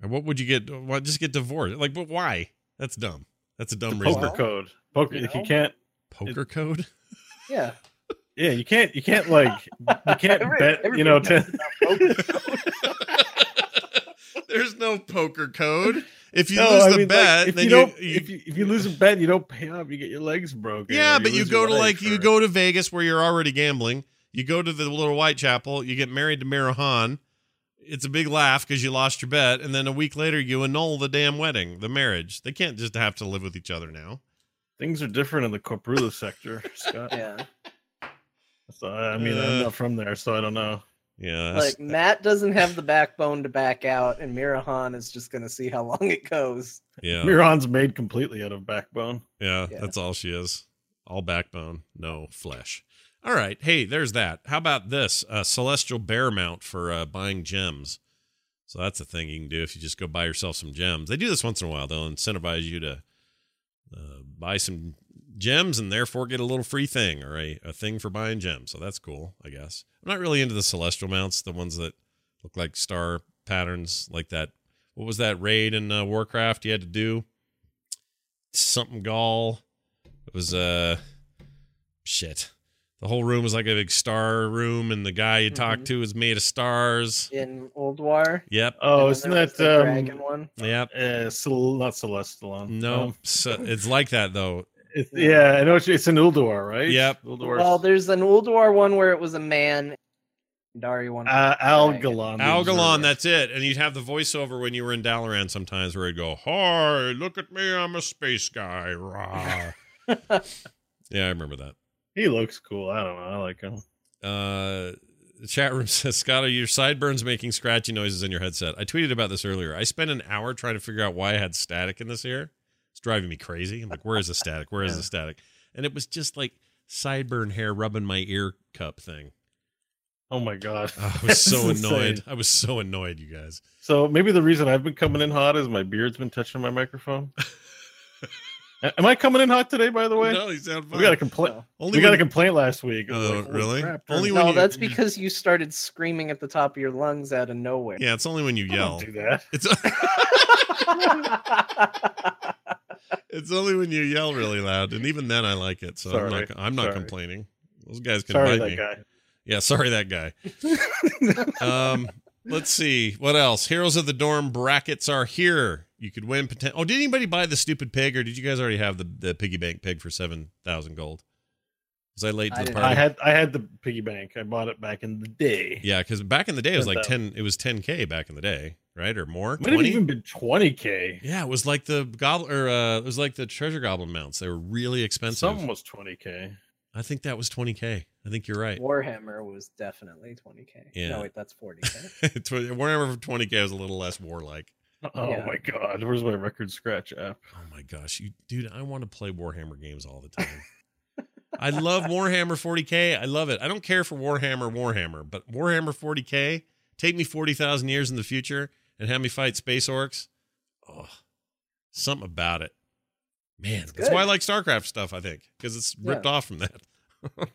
And what would you get? Why just get divorced? Like, but why? That's dumb. That's a dumb the reason. poker code. Poker. you If you can't, Poker code. Yeah. Yeah, you can't. You can't like you can't Every- bet. You know, everybody ten, knows about poker. There's no poker code. If you No, lose I the mean, like, bet, if then you you, don't, you- if you if you lose a bet, you don't pay up. You get your legs broken. yeah, or but you go to leg like you go to Vegas where you're already gambling. You go to the little Whitechapel. You get married to Mira Han. It's a big laugh because you lost your bet, and then a week later you annul the damn wedding, the marriage. They can't just have to live with each other now. Things are different in the Koprulu sector, Scott. Yeah. So, I mean, Uh, I'm not from there, so I don't know. Yeah, Like Matt doesn't have the backbone to back out, and Mira Han is just gonna see how long it goes. yeah, Miran's made completely out of backbone. yeah, Yeah. That's all she is. All backbone, no flesh. All right, hey, there's that. How about this? A celestial bear mount for uh, buying gems. So that's a thing you can do if you just go buy yourself some gems. They do this once in a while. They'll incentivize you to uh, buy some gems and therefore get a little free thing or a, a thing for buying gems. So that's cool, I guess. I'm not really into the celestial mounts, the ones that look like star patterns, like that. What was that raid in uh, Warcraft you had to do? Something gall. It was uh shit. The whole room was like a big star room, and the guy you talked Mhm. to was made of stars. In Old War. Yep. Oh, And isn't that the um, dragon one? Yep. uh, Cel- not Celestalon? No, Um, so it's like that though. It's, yeah, I know it's, it's in Ulduar, right? Yep. Ulduar. Well, there's an Ulduar one where it was a man. Dari one. uh, Algalon. Algalon, that's it. And you'd have the voiceover when you were in Dalaran sometimes where he'd go, Hi, look at me, I'm a space guy. Rah. yeah, I remember that. He looks cool. I don't know. I like him. Uh, the chat room says, Scott, are your sideburns making scratchy noises in your headset? I tweeted about this earlier. I spent an hour trying to figure out why I had static in this ear. It's driving me crazy. I'm like, where is the static? Where is Yeah. the static? And it was just like sideburn hair rubbing my ear cup thing. Oh my god. Oh, I was so annoyed. insane. I was so annoyed, you guys. So maybe the reason I've been coming in hot is my beard's been touching my microphone. A- Am I coming in hot today? By the way, No, you sound fine. we got a complaint. No. Only We got a complaint last week. I was Oh, like, really? crap, Only when No, you- that's because you started screaming at the top of your lungs out of nowhere. Yeah, it's only when you I yell. don't do that. It's it's only when you yell really loud, and even then I like it. So I'm not I'm not Sorry. complaining. Those guys can Sorry, bite that me. guy. Yeah, sorry that guy. Um, let's see what else. Heroes of the Dorm brackets are here. You could win. Poten- oh, did anybody buy the stupid pig, or did you guys already have the, the piggy bank pig for seven thousand gold? Was I late to I the party? I had I had the piggy bank. I bought it back in the day. yeah, because back in the day it was like ten. It was ten k back in the day, right, or more? Might have even been twenty k. Yeah, it was like the goblin, or uh, it was like the treasure goblin mounts. They were really expensive. Something was twenty k. I think that was twenty k. I think you're right. Warhammer was definitely 20k. Yeah. No, wait, that's 40k. Tw- Warhammer twenty k was a little less warlike. Oh Yeah. my god, where's my record scratch app? Oh my gosh, you dude, I want to play Warhammer games all the time. I love Warhammer 40k. I love it. I don't care for Warhammer Warhammer, but Warhammer 40k, take me 40,000 years in the future and have me fight space orcs. Oh, something about it. Man, that's why I like StarCraft stuff, I think, because it's ripped Yeah. off from that.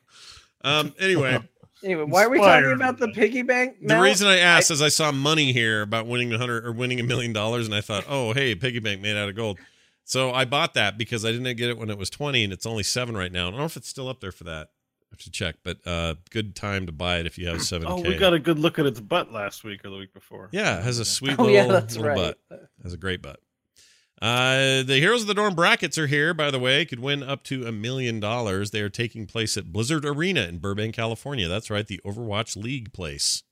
um anyway, Anyway, why are we talking about the piggy bank? the reason I asked is I saw money here about winning a hundred or winning a million dollars, and I thought, oh, hey, piggy bank made out of gold. So I bought that because I didn't get it when it was twenty, and it's only seven right now. I don't know if it's still up there for that. I have to check, but uh, good time to buy it if you have seven. k. we got a good look at its butt last week or the week before. yeah, it has a sweet Oh little, yeah, that's little right. butt. Has a great butt. Uh, the Heroes of the Dorm brackets are here, by the way. Could win up to a million dollars. They are taking place at Blizzard Arena in Burbank, California. That's right, the Overwatch League place.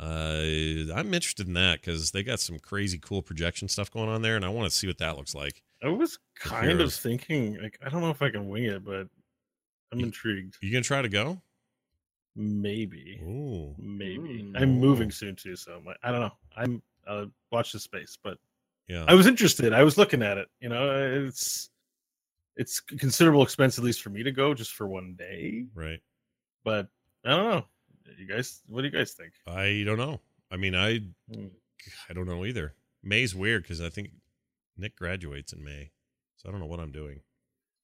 Uh, I'm interested in that because they got some crazy cool projection stuff going on there, and I want to see what that looks like. I was kind of thinking, like, I don't know if I can wing it, but I'm You- intrigued. You gonna try to go? Maybe, Ooh, maybe. Hmm. I'm moving soon too, so I'm like, I don't know. I'm uh, watch the space, but yeah. I was interested. I was looking at it. You know, it's it's considerable expense at least for me to go just for one day. right. But I don't know. You guys, what do you guys think? I don't know. I mean, I Hmm. I don't know either. May's weird because I think Nick graduates in May, so I don't know what I'm doing.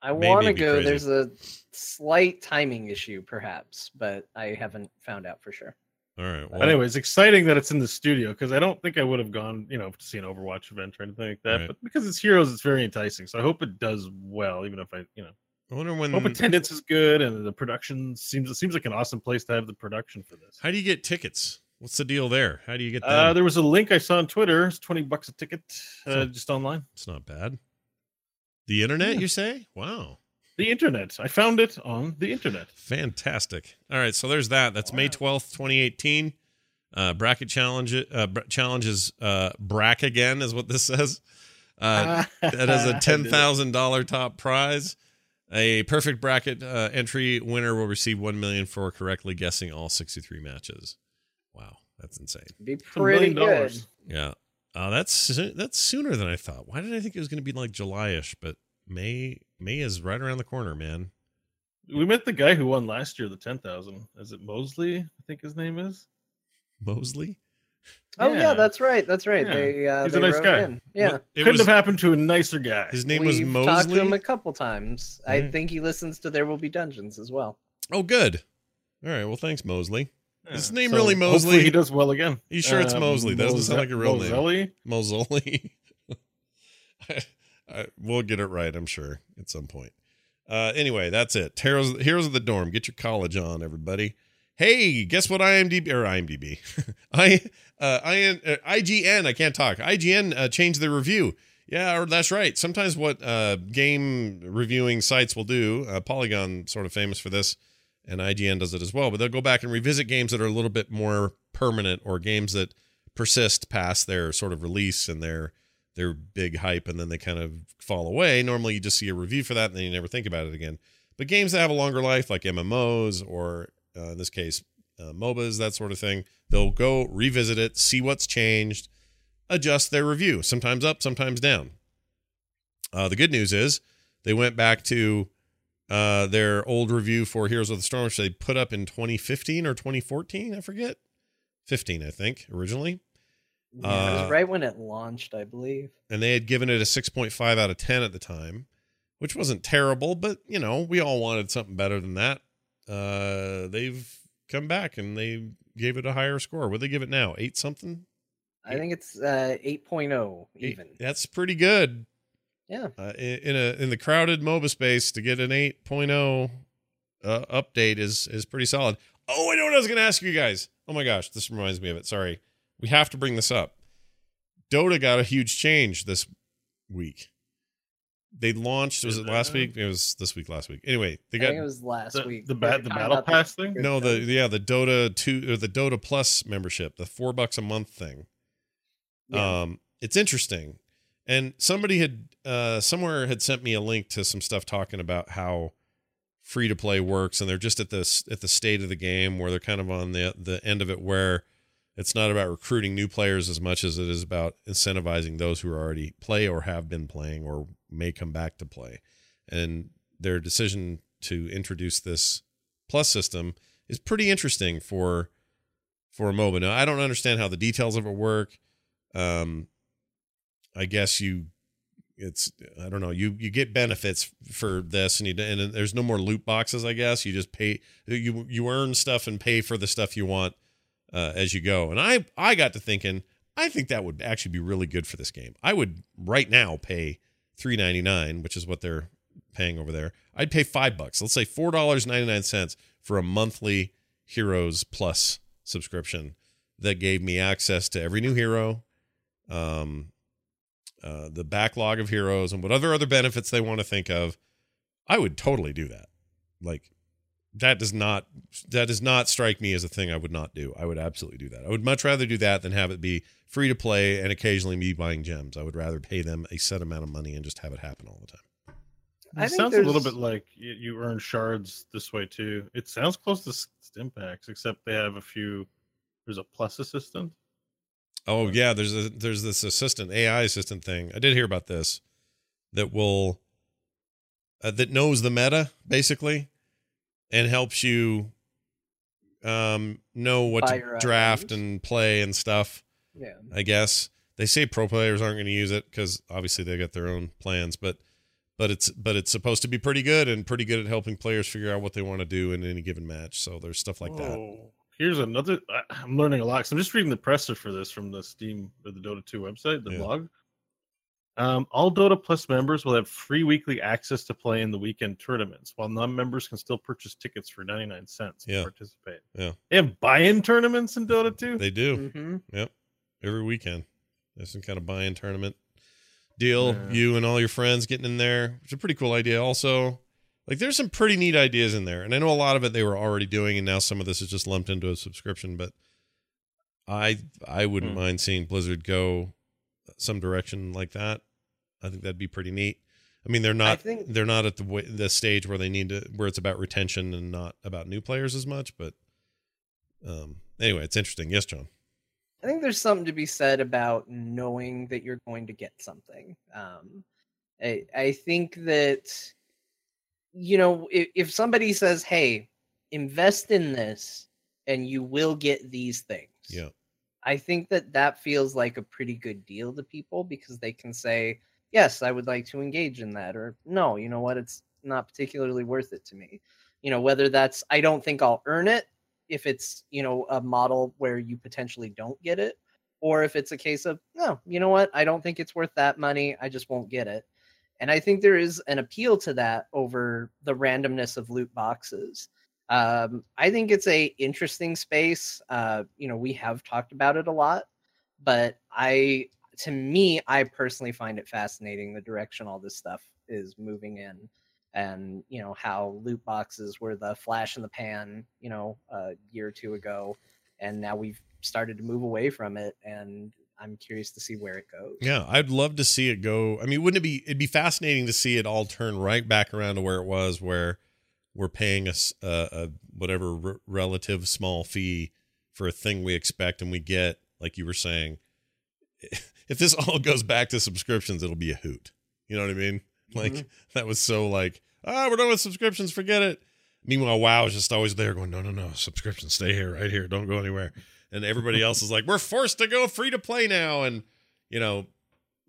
I want to go. crazy. There's a slight timing issue, perhaps, but I haven't found out for sure. All right. Well, anyway, it's exciting that it's in the studio because I don't think I would have gone, you know, to see an Overwatch event or anything like that. Right. But because it's Heroes, it's very enticing. So I hope it does well, even if I, you know, I wonder when. hope attendance is good and the production seems it seems like an awesome place to have the production for this. How do you get tickets? What's the deal there? How do you get them? Uh, there was a link I saw on Twitter. It's twenty bucks a ticket, uh, So- just online. it's not bad. The internet, Yeah. you say? Wow. The internet. I found it on the internet. Fantastic. All right, so there's that. That's May twelfth, twenty eighteen. Uh, bracket challenge. Uh, br- challenges. Uh, brack again is what this says. Uh, that has a ten thousand dollar top prize. A perfect bracket uh, entry winner will receive one million for correctly guessing all sixty three matches. Wow, that's insane. Be It's a pretty good. Yeah, uh, that's that's sooner than I thought. Why did I think it was going to be like July-ish? But May May is right around the corner, man. We met the guy who won last year the ten thousand. Is it Mosley? I think his name is. Mosley. Oh yeah. Yeah. that's right. That's right. Yeah. They uh, He's a nice guy. in. Yeah. It Couldn't was, have happened to a nicer guy. his name We've was talked to him a couple times. I think he listens to There Will Be Dungeons as well. Oh, good. All right. Well, thanks, Mosley. Yeah. His name really Mosley? He does well again. You sure it's Uh, Mosley? That doesn't sound like a real name. name. Mosley. I, I, we'll get it right, I'm sure, at some point. Uh, anyway, that's it. Heroes, Heroes of the Dorm. Get your college on, everybody. Hey, guess what? IMDb or IMDb, I, uh, IN, uh, IGN. I can't talk. IGN uh, changed their review. Yeah, that's right. Sometimes what uh, game reviewing sites will do, uh, Polygon sort of famous for this, and IGN does it as well. But they'll go back and revisit games that are a little bit more permanent or games that persist past their sort of release and their their big hype, and then they kind of fall away. Normally, you just see a review for that, and then you never think about it again. But games that have a longer life, like MMOs or uh, in this case uh, MOBAs, that sort of thing, they'll go revisit it, see what's changed, adjust their review. Sometimes up, sometimes down. Uh, the good news is they went back to uh, their old review for Heroes of the Storm, which they put up in 2015 or 2014, I forget. 15, I think, originally. Yeah, it Uh, was right when it launched, I believe. and they had given it a 6.5 out of 10 at the time, which wasn't terrible, but you know, we all wanted something better than that. Uh, they've come back and they gave it a higher score. What they give it now? Eight something? I think it's uh 8.0 Eight- even. That's pretty good. Yeah. Uh, in, in a in the crowded MOBA space to get an 8.0 uh, update is is pretty solid. Oh, I know what I was going to ask you guys. Oh my gosh, this reminds me of it. Sorry, we have to bring this up. Dota got a huge change this week. They launched. Was it last week? It was this week. Last week. Anyway, they I got think it was last The, week. the, We ba- the battle about pass thing. no the yeah the Dota two or the Dota Plus membership, the four bucks a month thing. Yeah. Um, it's interesting. And somebody had uh somewhere had sent me a link to some stuff talking about how free to play works and they're just at this at the state of the game where they're kind of on the the end of it where it's not about recruiting new players as much as it is about incentivizing those who are already play or have been playing or may come back to play. And their decision to introduce this plus system is pretty interesting for for a moment. Now, I don't understand how the details of it work. Um, I guess you, it's I don't know. You you get benefits for this, and you and there's no more loot boxes. I guess you just pay you you earn stuff and pay for the stuff you want uh, as you go. And I I got to thinking, I think that would actually be really good for this game. I would right now pay three ninety nine, which is what they're paying over there. I'd pay five bucks. Let's say four dollars ninety nine cents for a monthly Heroes Plus subscription that gave me access to every new hero, um, uh, the backlog of heroes, and whatever other benefits they want to think of. I would totally do that. Like that does not that does not strike me as a thing I would not do. I would absolutely do that. I would much rather do that than have it be free to play and occasionally me buying gems. I would rather pay them a set amount of money and just have it happen all the time. I It think sounds a little bit like you, you earn shards this way too. It sounds close to S- Stimpaks, except they have a few. There's a plus assistant. Oh yeah, there's a there's this assistant AI assistant thing. I did hear about this that will uh, that knows the meta basically and helps you um know what Buy to draft items. and play and stuff. Yeah. I guess they say pro players aren't going to use it because obviously they got their own plans, but but it's but it's supposed to be pretty good and pretty good at helping players figure out what they want to do in any given match. So there's stuff like that. Oh, Here's another. I- I'm learning a lot. So I'm just reading the presser for this from the Steam or the Dota 2 website, the Yeah. blog. Um, all Dota Plus members will have free weekly access to play in the weekend tournaments, while non-members can still purchase tickets for 99 cents to participate. Yeah. They have buy-in tournaments in Dota 2. They do. hmm Yep. every weekend. There's some kind of buy-in tournament deal. Yeah. You and all your friends getting in there. It's a pretty cool idea. Also, like there's some pretty neat ideas in there, and I know a lot of it they were already doing, and now some of this is just lumped into a subscription. But I I wouldn't Hmm. mind seeing Blizzard go some direction like that. I think that'd be pretty neat. I mean, they're not think- they're not at the way, the stage where they need to where it's about retention and not about new players as much. But um, anyway, it's interesting. Yes, Jon. I think there's something to be said about knowing that you're going to get something. Um, I, I think that, you know, if, if somebody says, hey, invest in this and you will get these things. Yeah. I think that that feels like a pretty good deal to people because they can say, yes, I would like to engage in that, or no, you know what, it's not particularly worth it to me. You know, whether that's, I don't think I'll earn it if it's, you know, a model where you potentially don't get it, or if it's a case of, no, you know what, I don't think it's worth that money, I just won't get it. And I think there is an appeal to that over the randomness of loot boxes. Um, I think it's a interesting space. Uh, you know, we have talked about it a lot, but I, to me, I personally find it fascinating the direction all this stuff is moving in, and you know how loot boxes were the flash in the pan, you know, a year or two ago, and now we've started to move away from it, and I'm curious to see where it goes. Yeah, I'd love to see it go. I mean, wouldn't it be? It'd be fascinating to see it all turn right back around to where it was, where we're paying us a, a whatever r- relative small fee for a thing we expect and we get. Like you were saying, if this all goes back to subscriptions, it'll be a hoot. You know what I mean? Like Mhm. that was so like, ah, we're done with subscriptions. Forget it. Meanwhile, WoW is just always there, going, no, no, no, subscriptions, stay here, right here, don't go anywhere. and everybody else is like, we're forced to go free to play now. And you know,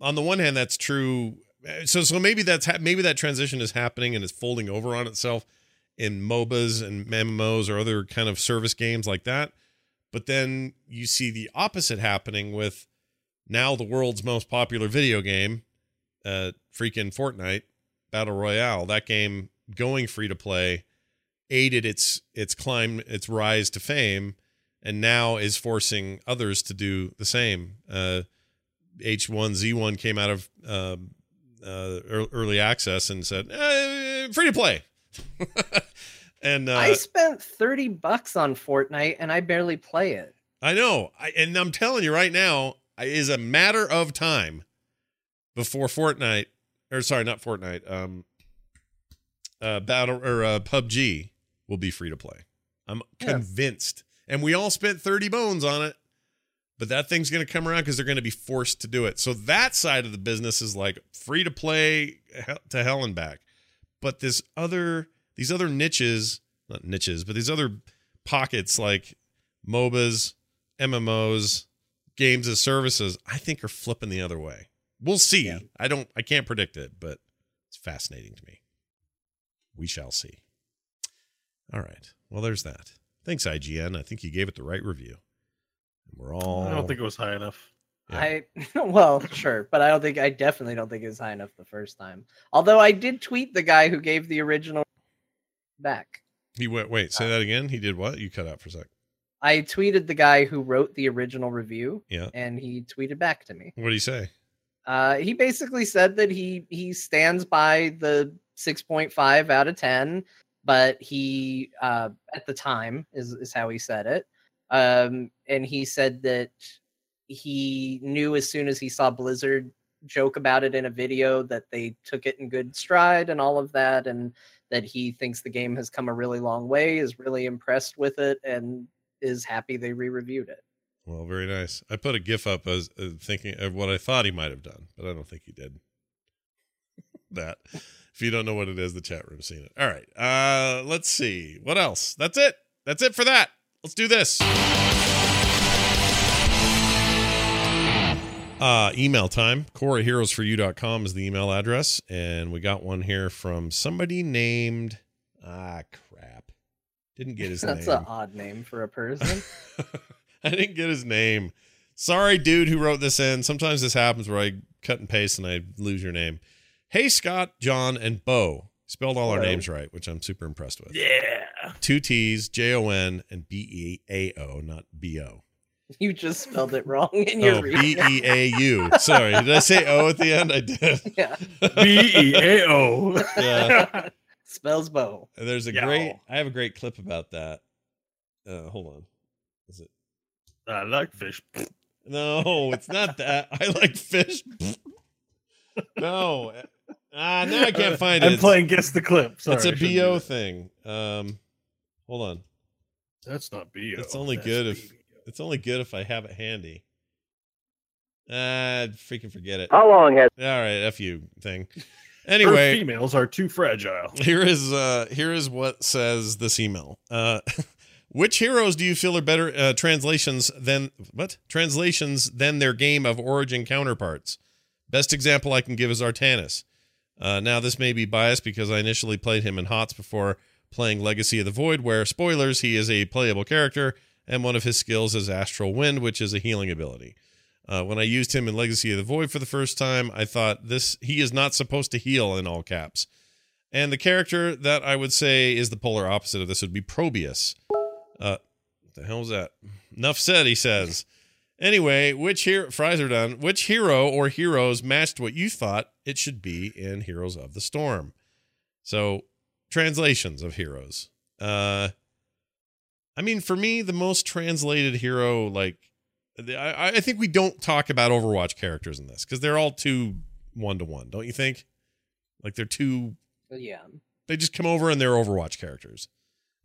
on the one hand, that's true. So so maybe that's ha- maybe that transition is happening and it's folding over on itself in MOBAs and MMOs or other kind of service games like that. But then you see the opposite happening with now the world's most popular video game, uh, freaking Fortnite Battle Royale. That game going free to play aided its its climb, its rise to fame, and now is forcing others to do the same. Uh, H1Z1 came out of uh, uh, early access and said eh, free to play. and uh, I spent 30 bucks on Fortnite and I barely play it. I know. I, and I'm telling you right now, it is a matter of time before Fortnite, or sorry, not Fortnite, um, uh, Battle or uh, PUBG will be free to play. I'm Yeah. convinced. And we all spent 30 bones on it. But that thing's going to come around because they're going to be forced to do it. So that side of the business is like free to play to hell and back. But this other, these other niches, not niches, but these other pockets like MOBAs, MMOs, games as services, I think are flipping the other way. We'll see. Yeah. I don't, I can't predict it, but it's fascinating to me. We shall see. All right. Well, there's that. Thanks, IGN. I think you gave it the right review. And we're all. I don't think it was high enough. Yeah. I well, sure, but I don't think I definitely don't think it's high enough the first time. Although I did tweet the guy who gave the original back. He went. Wait, Uh, say that again. He did what? You cut out for a sec. I tweeted the guy who wrote the original review, Yeah. and he tweeted back to me. What did he say? Uh, he basically said that he he stands by the 6.5 out of 10, but he uh, at the time is is how he said it. Um, and he said that he knew as soon as he saw Blizzard joke about it in a video that they took it in good stride and all of that, and that he thinks the game has come a really long way, is really impressed with it, and is happy they re-reviewed it. Well, very nice. I put a GIF up as uh, thinking of what I thought he might have done, but I don't think he did that. If you don't know what it is, the chat room's seen it. All right. Uh, let's see. What else? That's it. That's it for that. Let's do this. Uh, email time. Core at heroesforyou.com is the email address. And we got one here from somebody named. Ah, crap. Didn't get his That's name. That's an odd name for a person. I didn't get his name. Sorry, dude, who wrote this in. Sometimes this happens where I cut and paste and I lose your name. Hey, Scott, Jon, and Beau. Spelled all our names right, which I'm super impressed with. Yeah. Two T's, J O N, and B E A O, not B O. You just spelled it wrong in your Oh, reading. B E A U. Sorry, did I say O at the end? I did. yeah. B E A O. Yeah. Spells bow. And There's a Yow. great. I have a great clip about that. Uh, hold on. Is it? I like fish. No, it's not that. I like fish. no. Ah, now I can't find it. I'm playing guess the clip. Sorry, it's a BO thing. Um, hold on. That's not BO. It's only That's good if- BO. It's only good if I have it handy. Ah, freaking forget it. How long has All right, f you thing. Earth Anyway, females are too fragile. here is uh here is what says this email. Uh, which heroes do you feel are better uh, translations than what translations than their game of origin counterparts? Best example I can give is Artanis. Uh, now this may be biased because I initially played him in HOTS before playing Legacy of the Void, where spoilers he is a playable character and one of his skills is Astral Wind, which is a healing ability. Uh, when I used him in Legacy of the Void for the first time, I thought this he is not supposed to heal in all caps. And the character that I would say is the polar opposite of this would be Probius. Uh, what the hell is that? Enough said, he says. Anyway, which hero fries are done? Which hero or heroes matched what you thought it should be in Heroes of the Storm? So, translations of heroes. Uh, I mean, for me, the most translated hero, like, I, I think we don't talk about Overwatch characters in this because they're all too one to one, don't you think? Like they're too Yeah. they just come over and they're Overwatch characters,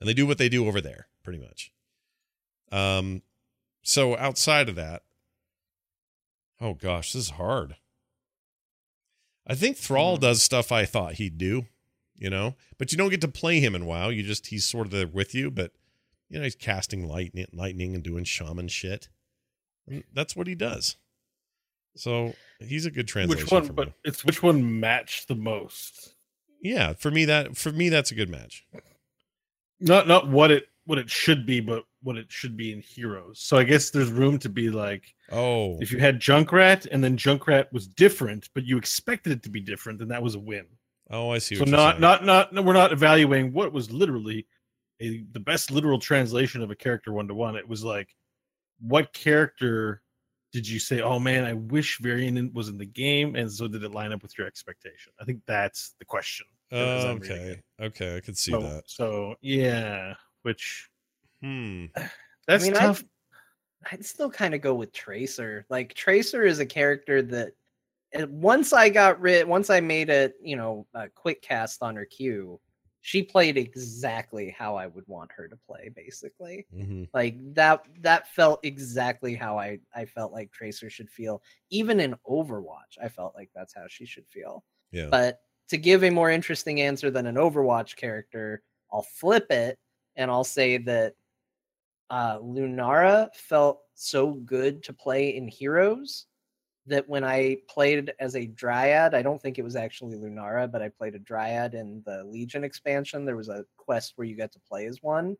and they do what they do over there, pretty much. Um, so outside of that, oh gosh, this is hard. I think Thrall Hmm. does stuff I thought he'd do, you know, but you don't get to play him in WoW. You just he's sort of there with you, but You know, he's casting lightning, lightning and doing shaman shit. And that's what he does. So he's a good translation. Which one? for But me. it's which one matched the most. yeah, for me that for me that's a good match. Not not what it what it should be, but what it should be in Heroes. So I guess there's room to be like Oh, if you had Junkrat and then Junkrat was different, but you expected it to be different, then that was a win. oh, I see. So What you're not not not no, we're not evaluating what was literally a, the best literal translation of a character one to one. It was like what character did you say, oh man, I wish Varian was in the game, and so did it line up with your expectation? I think that's the question. as okay, okay, I could see So, that. so yeah, which Hmm. that's mean, I- tough. I'd still kind of go with Tracer. Like Tracer is a character that once I got rid, once I made a you know a quick cast on her queue, she played exactly how I would want her to play. Basically, hmm like that that felt exactly how I I felt like Tracer should feel. Even in Overwatch, I felt like that's how she should feel. Yeah. But to give a more interesting answer than an Overwatch character, I'll flip it and I'll say that uh, Lunara felt so good to play in Heroes that when I played as a Dryad, I don't think it was actually Lunara, but I played a Dryad in the Legion expansion. There was a quest where you got to play as one.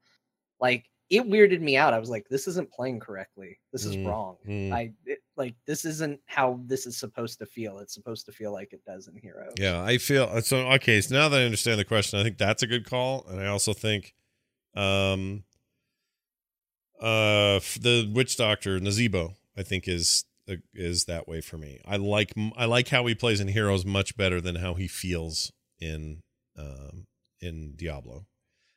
Like it weirded me out. I was like, this isn't playing correctly. This is Mm, wrong. mm. I it, like this isn't how this is supposed to feel. It's supposed to feel like it does in Heroes. Yeah, I feel so. Okay, so now that I understand the question, I think that's a good call, and I also think, um, uh, the witch doctor Nazeebo, I think is uh, is that way for me. I like I like how he plays in Heroes much better than how he feels in um in Diablo,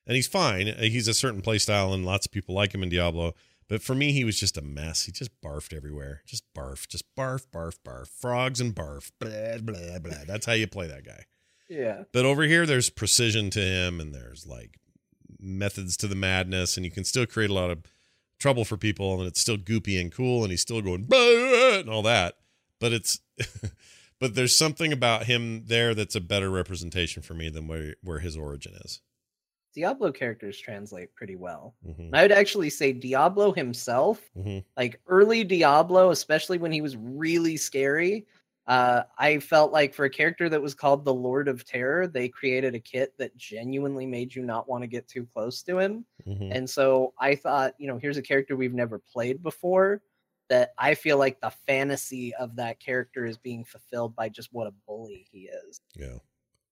and he's fine. Uh, He's a certain play style, and lots of people like him in Diablo. But for me, he was just a mess. He just barfed everywhere. Just barf, just barf, barf, barf. Frogs and barf. Blah, blah, blah. That's how you play that guy. Yeah. But over here, there's precision to him, and there's like methods to the madness, and you can still create a lot of trouble for people, and it's still goopy and cool, and he's still going and all that. But it's, but there's something about him there that's a better representation for me than where where his origin is. Diablo characters translate pretty well. hmm I would actually say Diablo himself, hmm like early Diablo, especially when he was really scary. Uh, I felt like for a character that was called the Lord of Terror, they created a kit that genuinely made you not want to get too close to him. hmm And so I thought, you know, here's a character we've never played before that I feel like the fantasy of that character is being fulfilled by just what a bully he is. Yeah,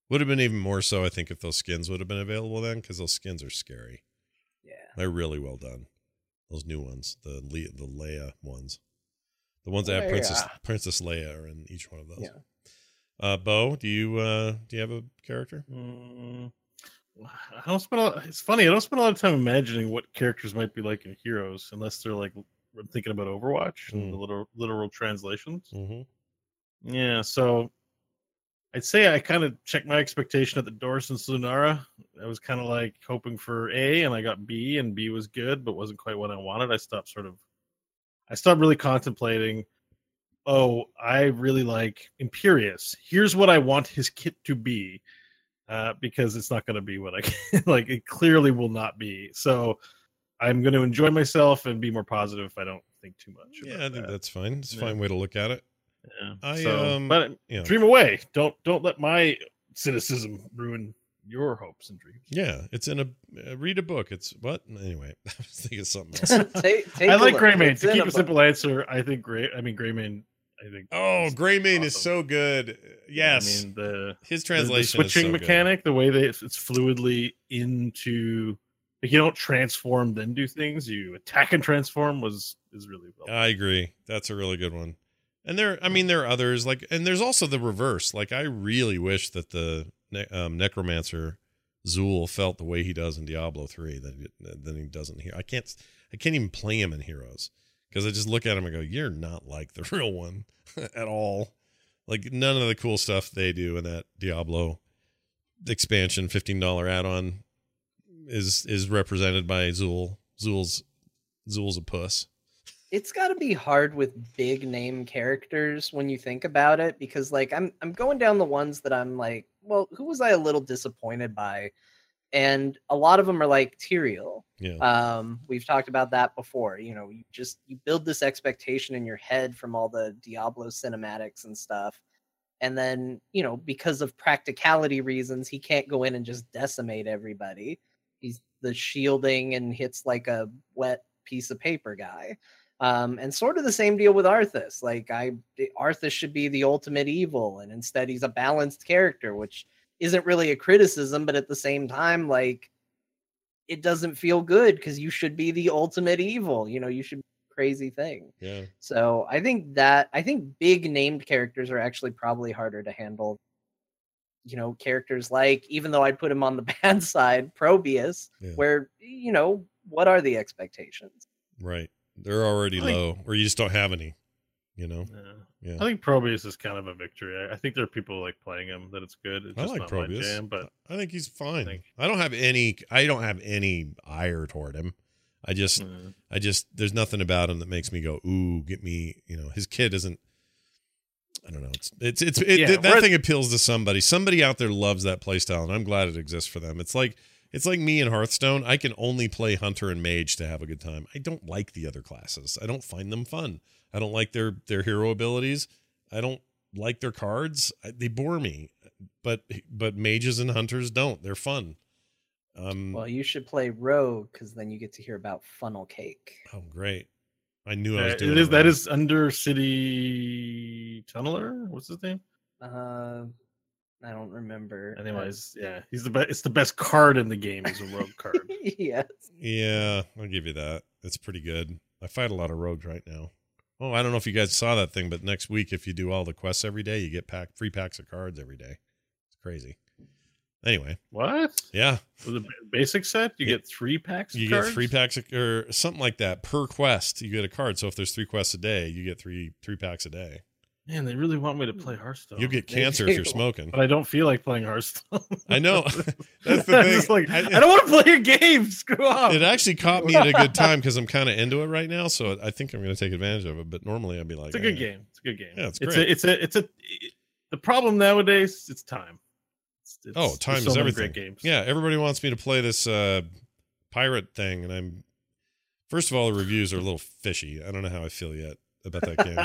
would have been even more so, I think, if those skins would have been available then, because those skins are scary. Yeah. They're really well done. Those new ones, the Le- the Leia ones, the ones that have Leia. Princess Princess Leia are in each one of those. Yeah. Uh, Beau, do you uh, do you have a character? Mm, I don't spend. A lot, it's funny. I don't spend a lot of time imagining what characters might be like in Heroes, unless they're like I'm thinking about Overwatch and the Mm. literal literal translations. Mm-hmm. Yeah, so I'd say I kind of checked my expectation at the door since Lunara. I was kind of like hoping for A, and I got B, and B was good, but wasn't quite what I wanted. I stopped sort of, I stopped really contemplating. Oh, I really like Imperius. Here's what I want his kit to be, uh, because it's not going to be what I like. It clearly will not be. So I'm going to enjoy myself and be more positive if I don't think too much. Yeah, I think that. that's fine. It's a Yeah. fine way to look at it. Yeah. I, so, um, but Yeah, dream away. Don't don't let my cynicism ruin your hopes and dreams. yeah. It's in a uh, read a book. It's what anyway. I was thinking of something else. take, take I a like look. Greymane. To keep a a simple. simple answer, I think Gray. I mean Greymane. I think. oh, is Greymane is so good. Yes, I mean the, his the- translation the is so switching good. mechanic, the way that it's, it's fluidly into. Like you don't transform then do things. You attack and transform was is really well. I agree. That's a really good one. And there, I mean, there are others like, and there's also the reverse. Like, I really wish that the ne- um, necromancer Xul felt the way he does in Diablo three that he, than he doesn't here. I can't, I can't even play him in Heroes because I just look at him and go, "You're not like the real one at all." Like none of the cool stuff they do in that Diablo expansion fifteen dollar add on is is represented by Xul. Xul's Xul's a puss. It's got to be hard with big name characters when you think about it because like i'm i'm going down the ones that i'm like well who was i a little disappointed by and a lot of them are like Tyrael. Yeah. Um, we've talked about that before. You know, you just you build this expectation in your head from all the Diablo cinematics and stuff. And then, you know, because of practicality reasons, he can't go in and just decimate everybody. He's the shielding and hits like a wet piece of paper guy. Um, and sort of the same deal with Arthas. Like I Arthas should be the ultimate evil, and instead he's a balanced character, which isn't really a criticism, but at the same time, like it doesn't feel good because you should be the ultimate evil. You know, you should be a crazy thing. Yeah. So I think that I think big named characters are actually probably harder to handle. You know, characters like even though I'd put him on the bad side, Probius, Yeah. where you know what are the expectations? Right. They're already think- low, or you just don't have any. You know. Yeah. Yeah. I think Probius is kind of a victory. I, I think there are people like playing him that it's good. It's I just like Probius. jam, but I think he's fine. think- I don't have any. I don't have any ire toward him. I just, uh, I just, there's nothing about him that makes me go, ooh, get me. You know, his kid isn't. I don't know. It's it's it's it, Yeah, that thing appeals to somebody. Somebody out there loves that playstyle, and I'm glad it exists for them. It's like it's like me in Hearthstone. I can only play Hunter and Mage to have a good time. I don't like the other classes. I don't find them fun. I don't like their their hero abilities. I don't like their cards. I, they bore me. But but mages and hunters don't. They're fun. Um. Well, you should play Rogue because then you get to hear about funnel cake. oh, great. I knew I was uh, doing it is that wrong. is under City Tunneler. What's his name? Uh, I don't remember. Uh, Anyways, yeah, he's the best. It's the best card in the game. Is a rogue card. yes. Yeah, I'll give you that. It's pretty good. I fight a lot of rogues right now. Oh, I don't know if you guys saw that thing, but next week, if you do all the quests every day, you get pack free packs of cards every day. It's crazy. Anyway, What? yeah, For the basic set, you Yeah. get three packs. Of you cards? get free packs of, or something like that per quest. You get a card. So if there's three quests a day, you get three three packs a day. Man, they really want me to play Hearthstone. You'll get cancer if you're smoking. but I don't feel like playing Hearthstone. I know. That's the thing. like, I- I, don't want to play your game. Screw off. It actually caught me at a good time because I'm kind of into it right now. So I think I'm going to take advantage of it. But normally I'd be like, It's a good "Eh." game. It's a good game. Yeah, it's it's great. a, it's a, it's a. The problem nowadays, it's time. It's, it's, Oh, time so is many everything. Great games. Yeah, everybody wants me to play this uh, pirate thing, and I'm first of all the reviews are a little fishy. I don't know how I feel yet about that game,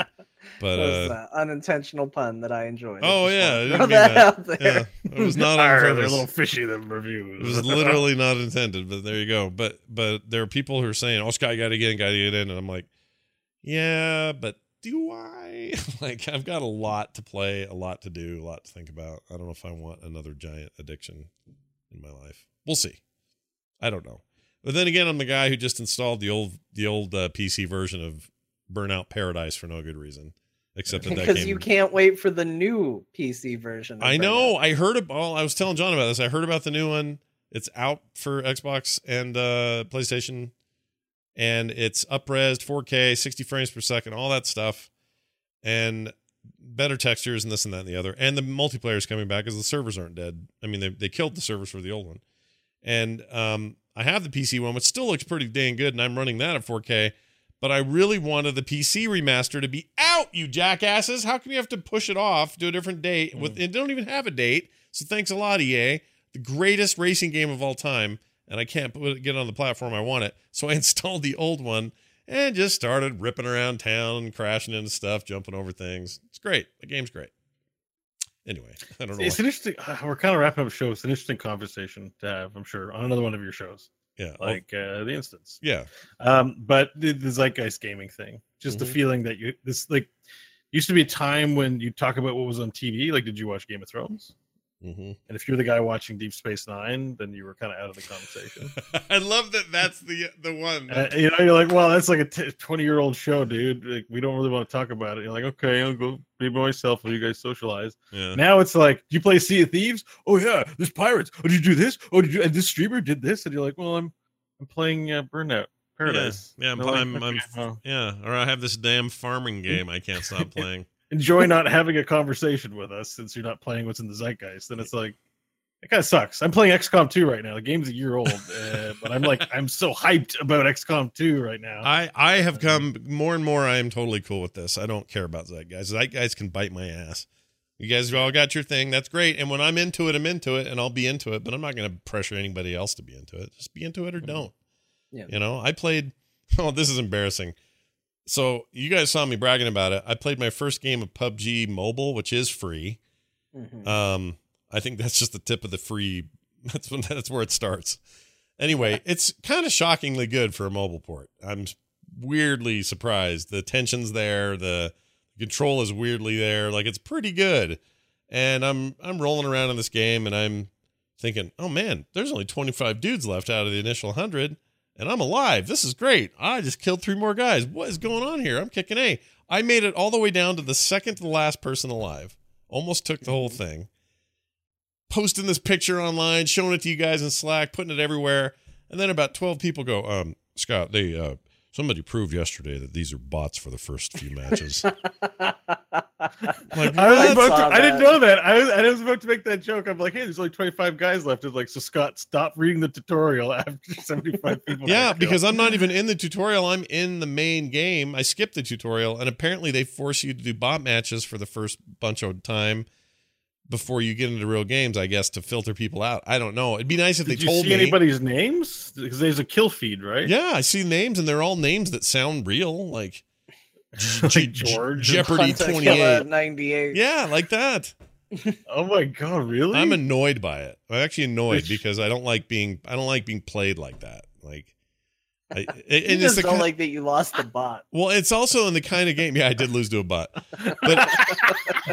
but that was uh, an unintentional pun that I enjoyed. Oh just yeah, I didn't throw mean that that. out there. yeah, it was not on Arr, They're a little fishy. The reviews. It was literally not intended, but there you go. But but there are people who are saying, "Oh, Scott, got to get in, got to get in," and I'm like, "Yeah, but do I? like, I've got a lot to play, a lot to do, a lot to think about. I don't know if I want another giant addiction in my life. We'll see. I don't know. But then again, I'm the guy who just installed the old the old uh, PC version of Burnout Paradise for no good reason, except that because you can't wait for the new PC version. I know. I heard about. Well, I was telling Jon about this. I heard about the new one. It's out for Xbox and uh, PlayStation, and it's upresed 4K, 60 frames per second, all that stuff, and better textures and this and that and the other. And the multiplayer is coming back because the servers aren't dead. I mean, they they killed the servers for the old one, and um, I have the PC one, which still looks pretty dang good, and I'm running that at 4K. But I really wanted the PC remaster to be out, you jackasses. How come you have to push it off to a different date? With it don't even have a date. So thanks a lot, EA. The greatest racing game of all time, and I can't put it, get it on the platform I want it. So I installed the old one and just started ripping around town, crashing into stuff, jumping over things. It's great. The game's great. Anyway, I don't know. It's why- an interesting. uh, We're kind of wrapping up the show. It's an interesting conversation to have. I'm sure on another one of your shows, Yeah. like uh, the instance. yeah. Um, but the, the zeitgeist gaming thing, just the Mhm. feeling that you this like used to be a time when you talk about what was on TV. Like, did you watch Game of Thrones? Hmm And if you're the guy watching Deep Space Nine, then you were kind of out of the conversation. I love that. That's the the one. Uh, you know, you're like, well, that's like a 20 year old show, dude. Like, we don't really want to talk about it. You're like, okay, I'll go be by myself while you guys socialize. yeah. Now it's like, do you play Sea of Thieves? Oh yeah, there's pirates. Oh, did you do this? Oh, did you? And this streamer did this, and you're like, well, I'm, I'm playing uh, Burnout Paradise. Yeah, I'm- They're like, I'm- "Okay, I'm- well, Yeah. Or I have this damn farming game I can't stop playing. Enjoy not having a conversation with us since you're not playing what's in the zeitgeist. Then it's like, it kind of sucks. I'm playing XCOM 2 right now. The game's a year old, uh, but I'm like, I'm so hyped about XCOM 2 right now. I I have come more and more. I am totally cool with this. I don't care about Zeitgeist. Zeitgeist can bite my ass. You guys all got your thing. That's great. And when I'm into it, I'm into it, and I'll be into it. But I'm not going to pressure anybody else to be into it. Just be into it or don't. Yeah. You know, I played. Oh, this is embarrassing. So you guys saw me bragging about it. I played my first game of PUBG Mobile, which is free. Mhm. Um, I think that's just the tip of the free. That's when that's where it starts. Anyway, it's kind of shockingly good for a mobile port. I'm weirdly surprised. The tension's there. The control is weirdly there. Like it's pretty good. And I'm I'm rolling around in this game and I'm thinking, oh man, there's only 25 dudes left out of the initial hundred, and I'm alive. This is great. I just killed three more guys. What is going on here? I'm kicking A. I made it all the way down to the second to the last person alive. Almost took the whole thing. Posting this picture online, showing it to you guys in Slack, putting it everywhere, and then about 12 people go, um, Scott, they uh somebody proved yesterday that these are bots for the first few matches. Like, I was about to, I didn't know that. I was, I was about to make that joke. I'm like, hey, there's only 25 guys left. It's like, so Scott, stop reading the tutorial after 75 people. Yeah, because. I'm not even in the tutorial. I'm in the main game. I skipped the tutorial, and apparently they force you to do bot matches for the first bunch of time before you get into real games. I guess to filter people out. I don't know. It'd be nice if Did they you told see me. anybody's names? Because there's a kill feed, right? Yeah, I see names, and they're all names that sound real, like like G- George. Jeopardy Hunter twenty Killer eight. 98. Yeah, like that. Oh my god, really? I'm annoyed by it. I'm actually annoyed Which- because I don't like being. I don't like being played like that. Like, I, and it's just the don't ki- like that you lost the bot. Well, it's also in the kind of game. Yeah, I did lose to a bot, but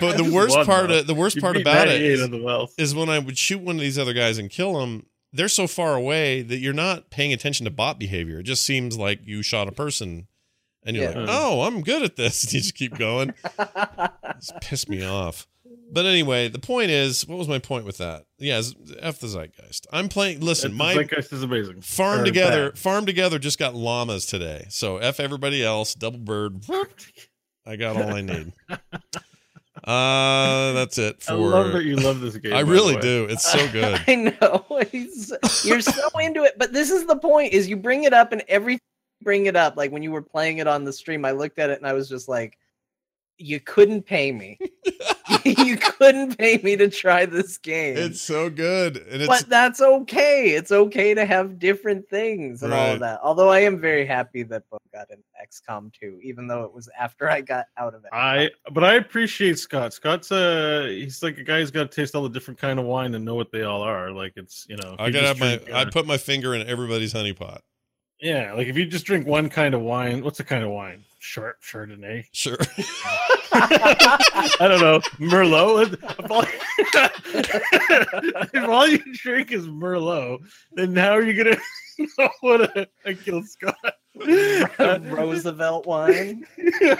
but the worst one, part of the worst part about it is, is, of the wealth. is when I would shoot one of these other guys and kill them. They're so far away that you're not paying attention to bot behavior. It just seems like you shot a person, and you're Yeah. like, mm. "Oh, I'm good at this." you just keep going. It's pissed me off. But anyway, the point is, what was my point with that? Yeah, f the zeitgeist. I'm playing. Listen, That's- my Zeitgeist is amazing. farm Or together. bad. Farm together just got llamas today. So f everybody else. Double bird. I got all I need. Uh, that's it for. I love that you love this game. I really do. It's so good. I know. He's, you're so into it, but this is the point: is you bring it up and every bring it up. Like when you were playing it on the stream, I looked at it and I was just like, "You couldn't pay me. you couldn't pay me to try this game." It's so good, and it's but that's okay. It's okay to have different things and all of that. Although I am very happy that Beau got an XCOM 2, even though it was after I got out of it. I but I appreciate Scott. Scott's uh he's like a guy who's got to taste all the different kind of wine and know what they all are. Like it's you know. I gotta have my. drink, I uh, put my finger in everybody's honey pot. yeah, like if you just drink one kind of wine, what's the kind of wine? Short Chardonnay. Sure. I don't know Merlot. If all, if all you drink is Merlot, then how are you gonna know what a, I killed Scott? Roosevelt wine.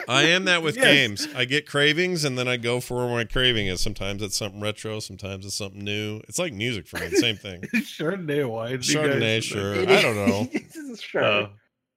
I am that with Yes. games. I get cravings, and then I go for where my craving is. Sometimes it's something retro. Sometimes it's something new. It's like music for me. the Same thing. Chardonnay wine. Chardonnay, guys- sure. I don't know. sure. Oh. Uh,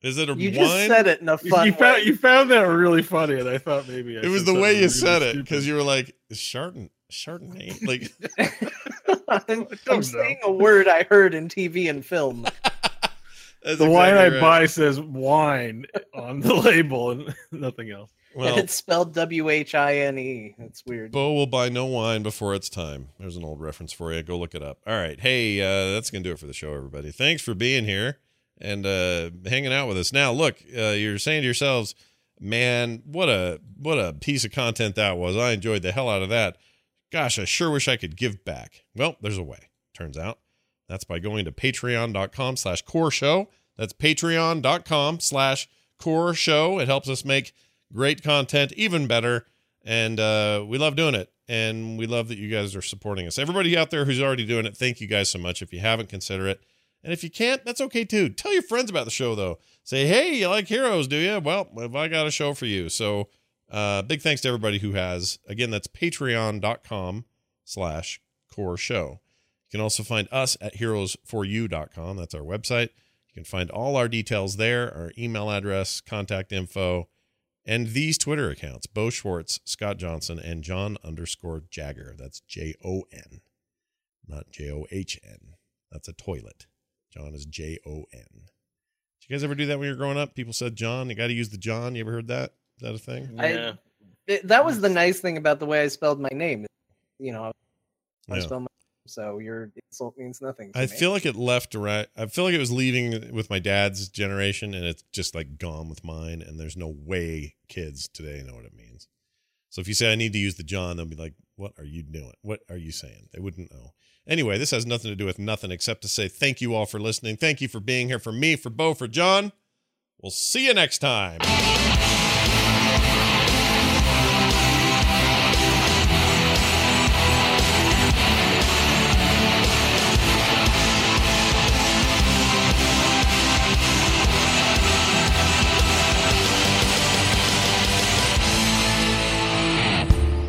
Is it a wine? you wine? just said it in a You- fun you found way. you found that really funny, and I thought maybe I it was the way something you really said it because you were like Chardonnay. Chardonnay. Like I'm, I'm saying a word I heard in TV and film. that's the wine I right. buy says wine on the label and nothing else. and Well, it's spelled W H I N E. That's weird. Beau will buy no wine before it's time. There's an old reference for you. Go look it up. All right. Hey, uh, that's going to do it for the show, everybody. Thanks for being here and uh, hanging out with us. Now, look, uh, you're saying to yourselves, man, what a what a piece of content that was. I enjoyed the hell out of that. Gosh, I sure wish I could give back. Well, there's a way, turns out. That's by going to patreon.com slash core show. That's patreon.com slash core show. It helps us make great content even better. And uh, we love doing it. And we love that you guys are supporting us. Everybody out there who's already doing it, thank you guys so much. If you haven't, consider it. And if you can't, that's okay too. Tell your friends about the show, though. Say, hey, you like heroes, do you? Well, have I got a show for you? So uh, big thanks to everybody who has. Again, that's patreon.com slash core show. You can also find us at heroes4u.com. That's our website. You can find all our details there, our email address, contact info, and these Twitter accounts Beau Schwartz, Scott Johnson, and Jon underscore Jagger. That's J O N, not J O H N. That's a toilet. Jon is J O N. Did you guys ever do that when you were growing up? People said John. You got to use the John. You ever heard that? Is that a thing? I- It- that was the nice thing about the way I spelled my name. you know, I Yeah. spell my so your insult means nothing. To I me. feel like it left right. I feel like it was leaving with my dad's generation, and it's just like gone with mine. And there's no way kids today know what it means. So if you say I need to use the John, they'll be like, "What are you doing? What are you saying?" They wouldn't know. Anyway, this has nothing to do with nothing except to say thank you all for listening. Thank you for being here for me, for Beau, for Jon. We'll see you next time.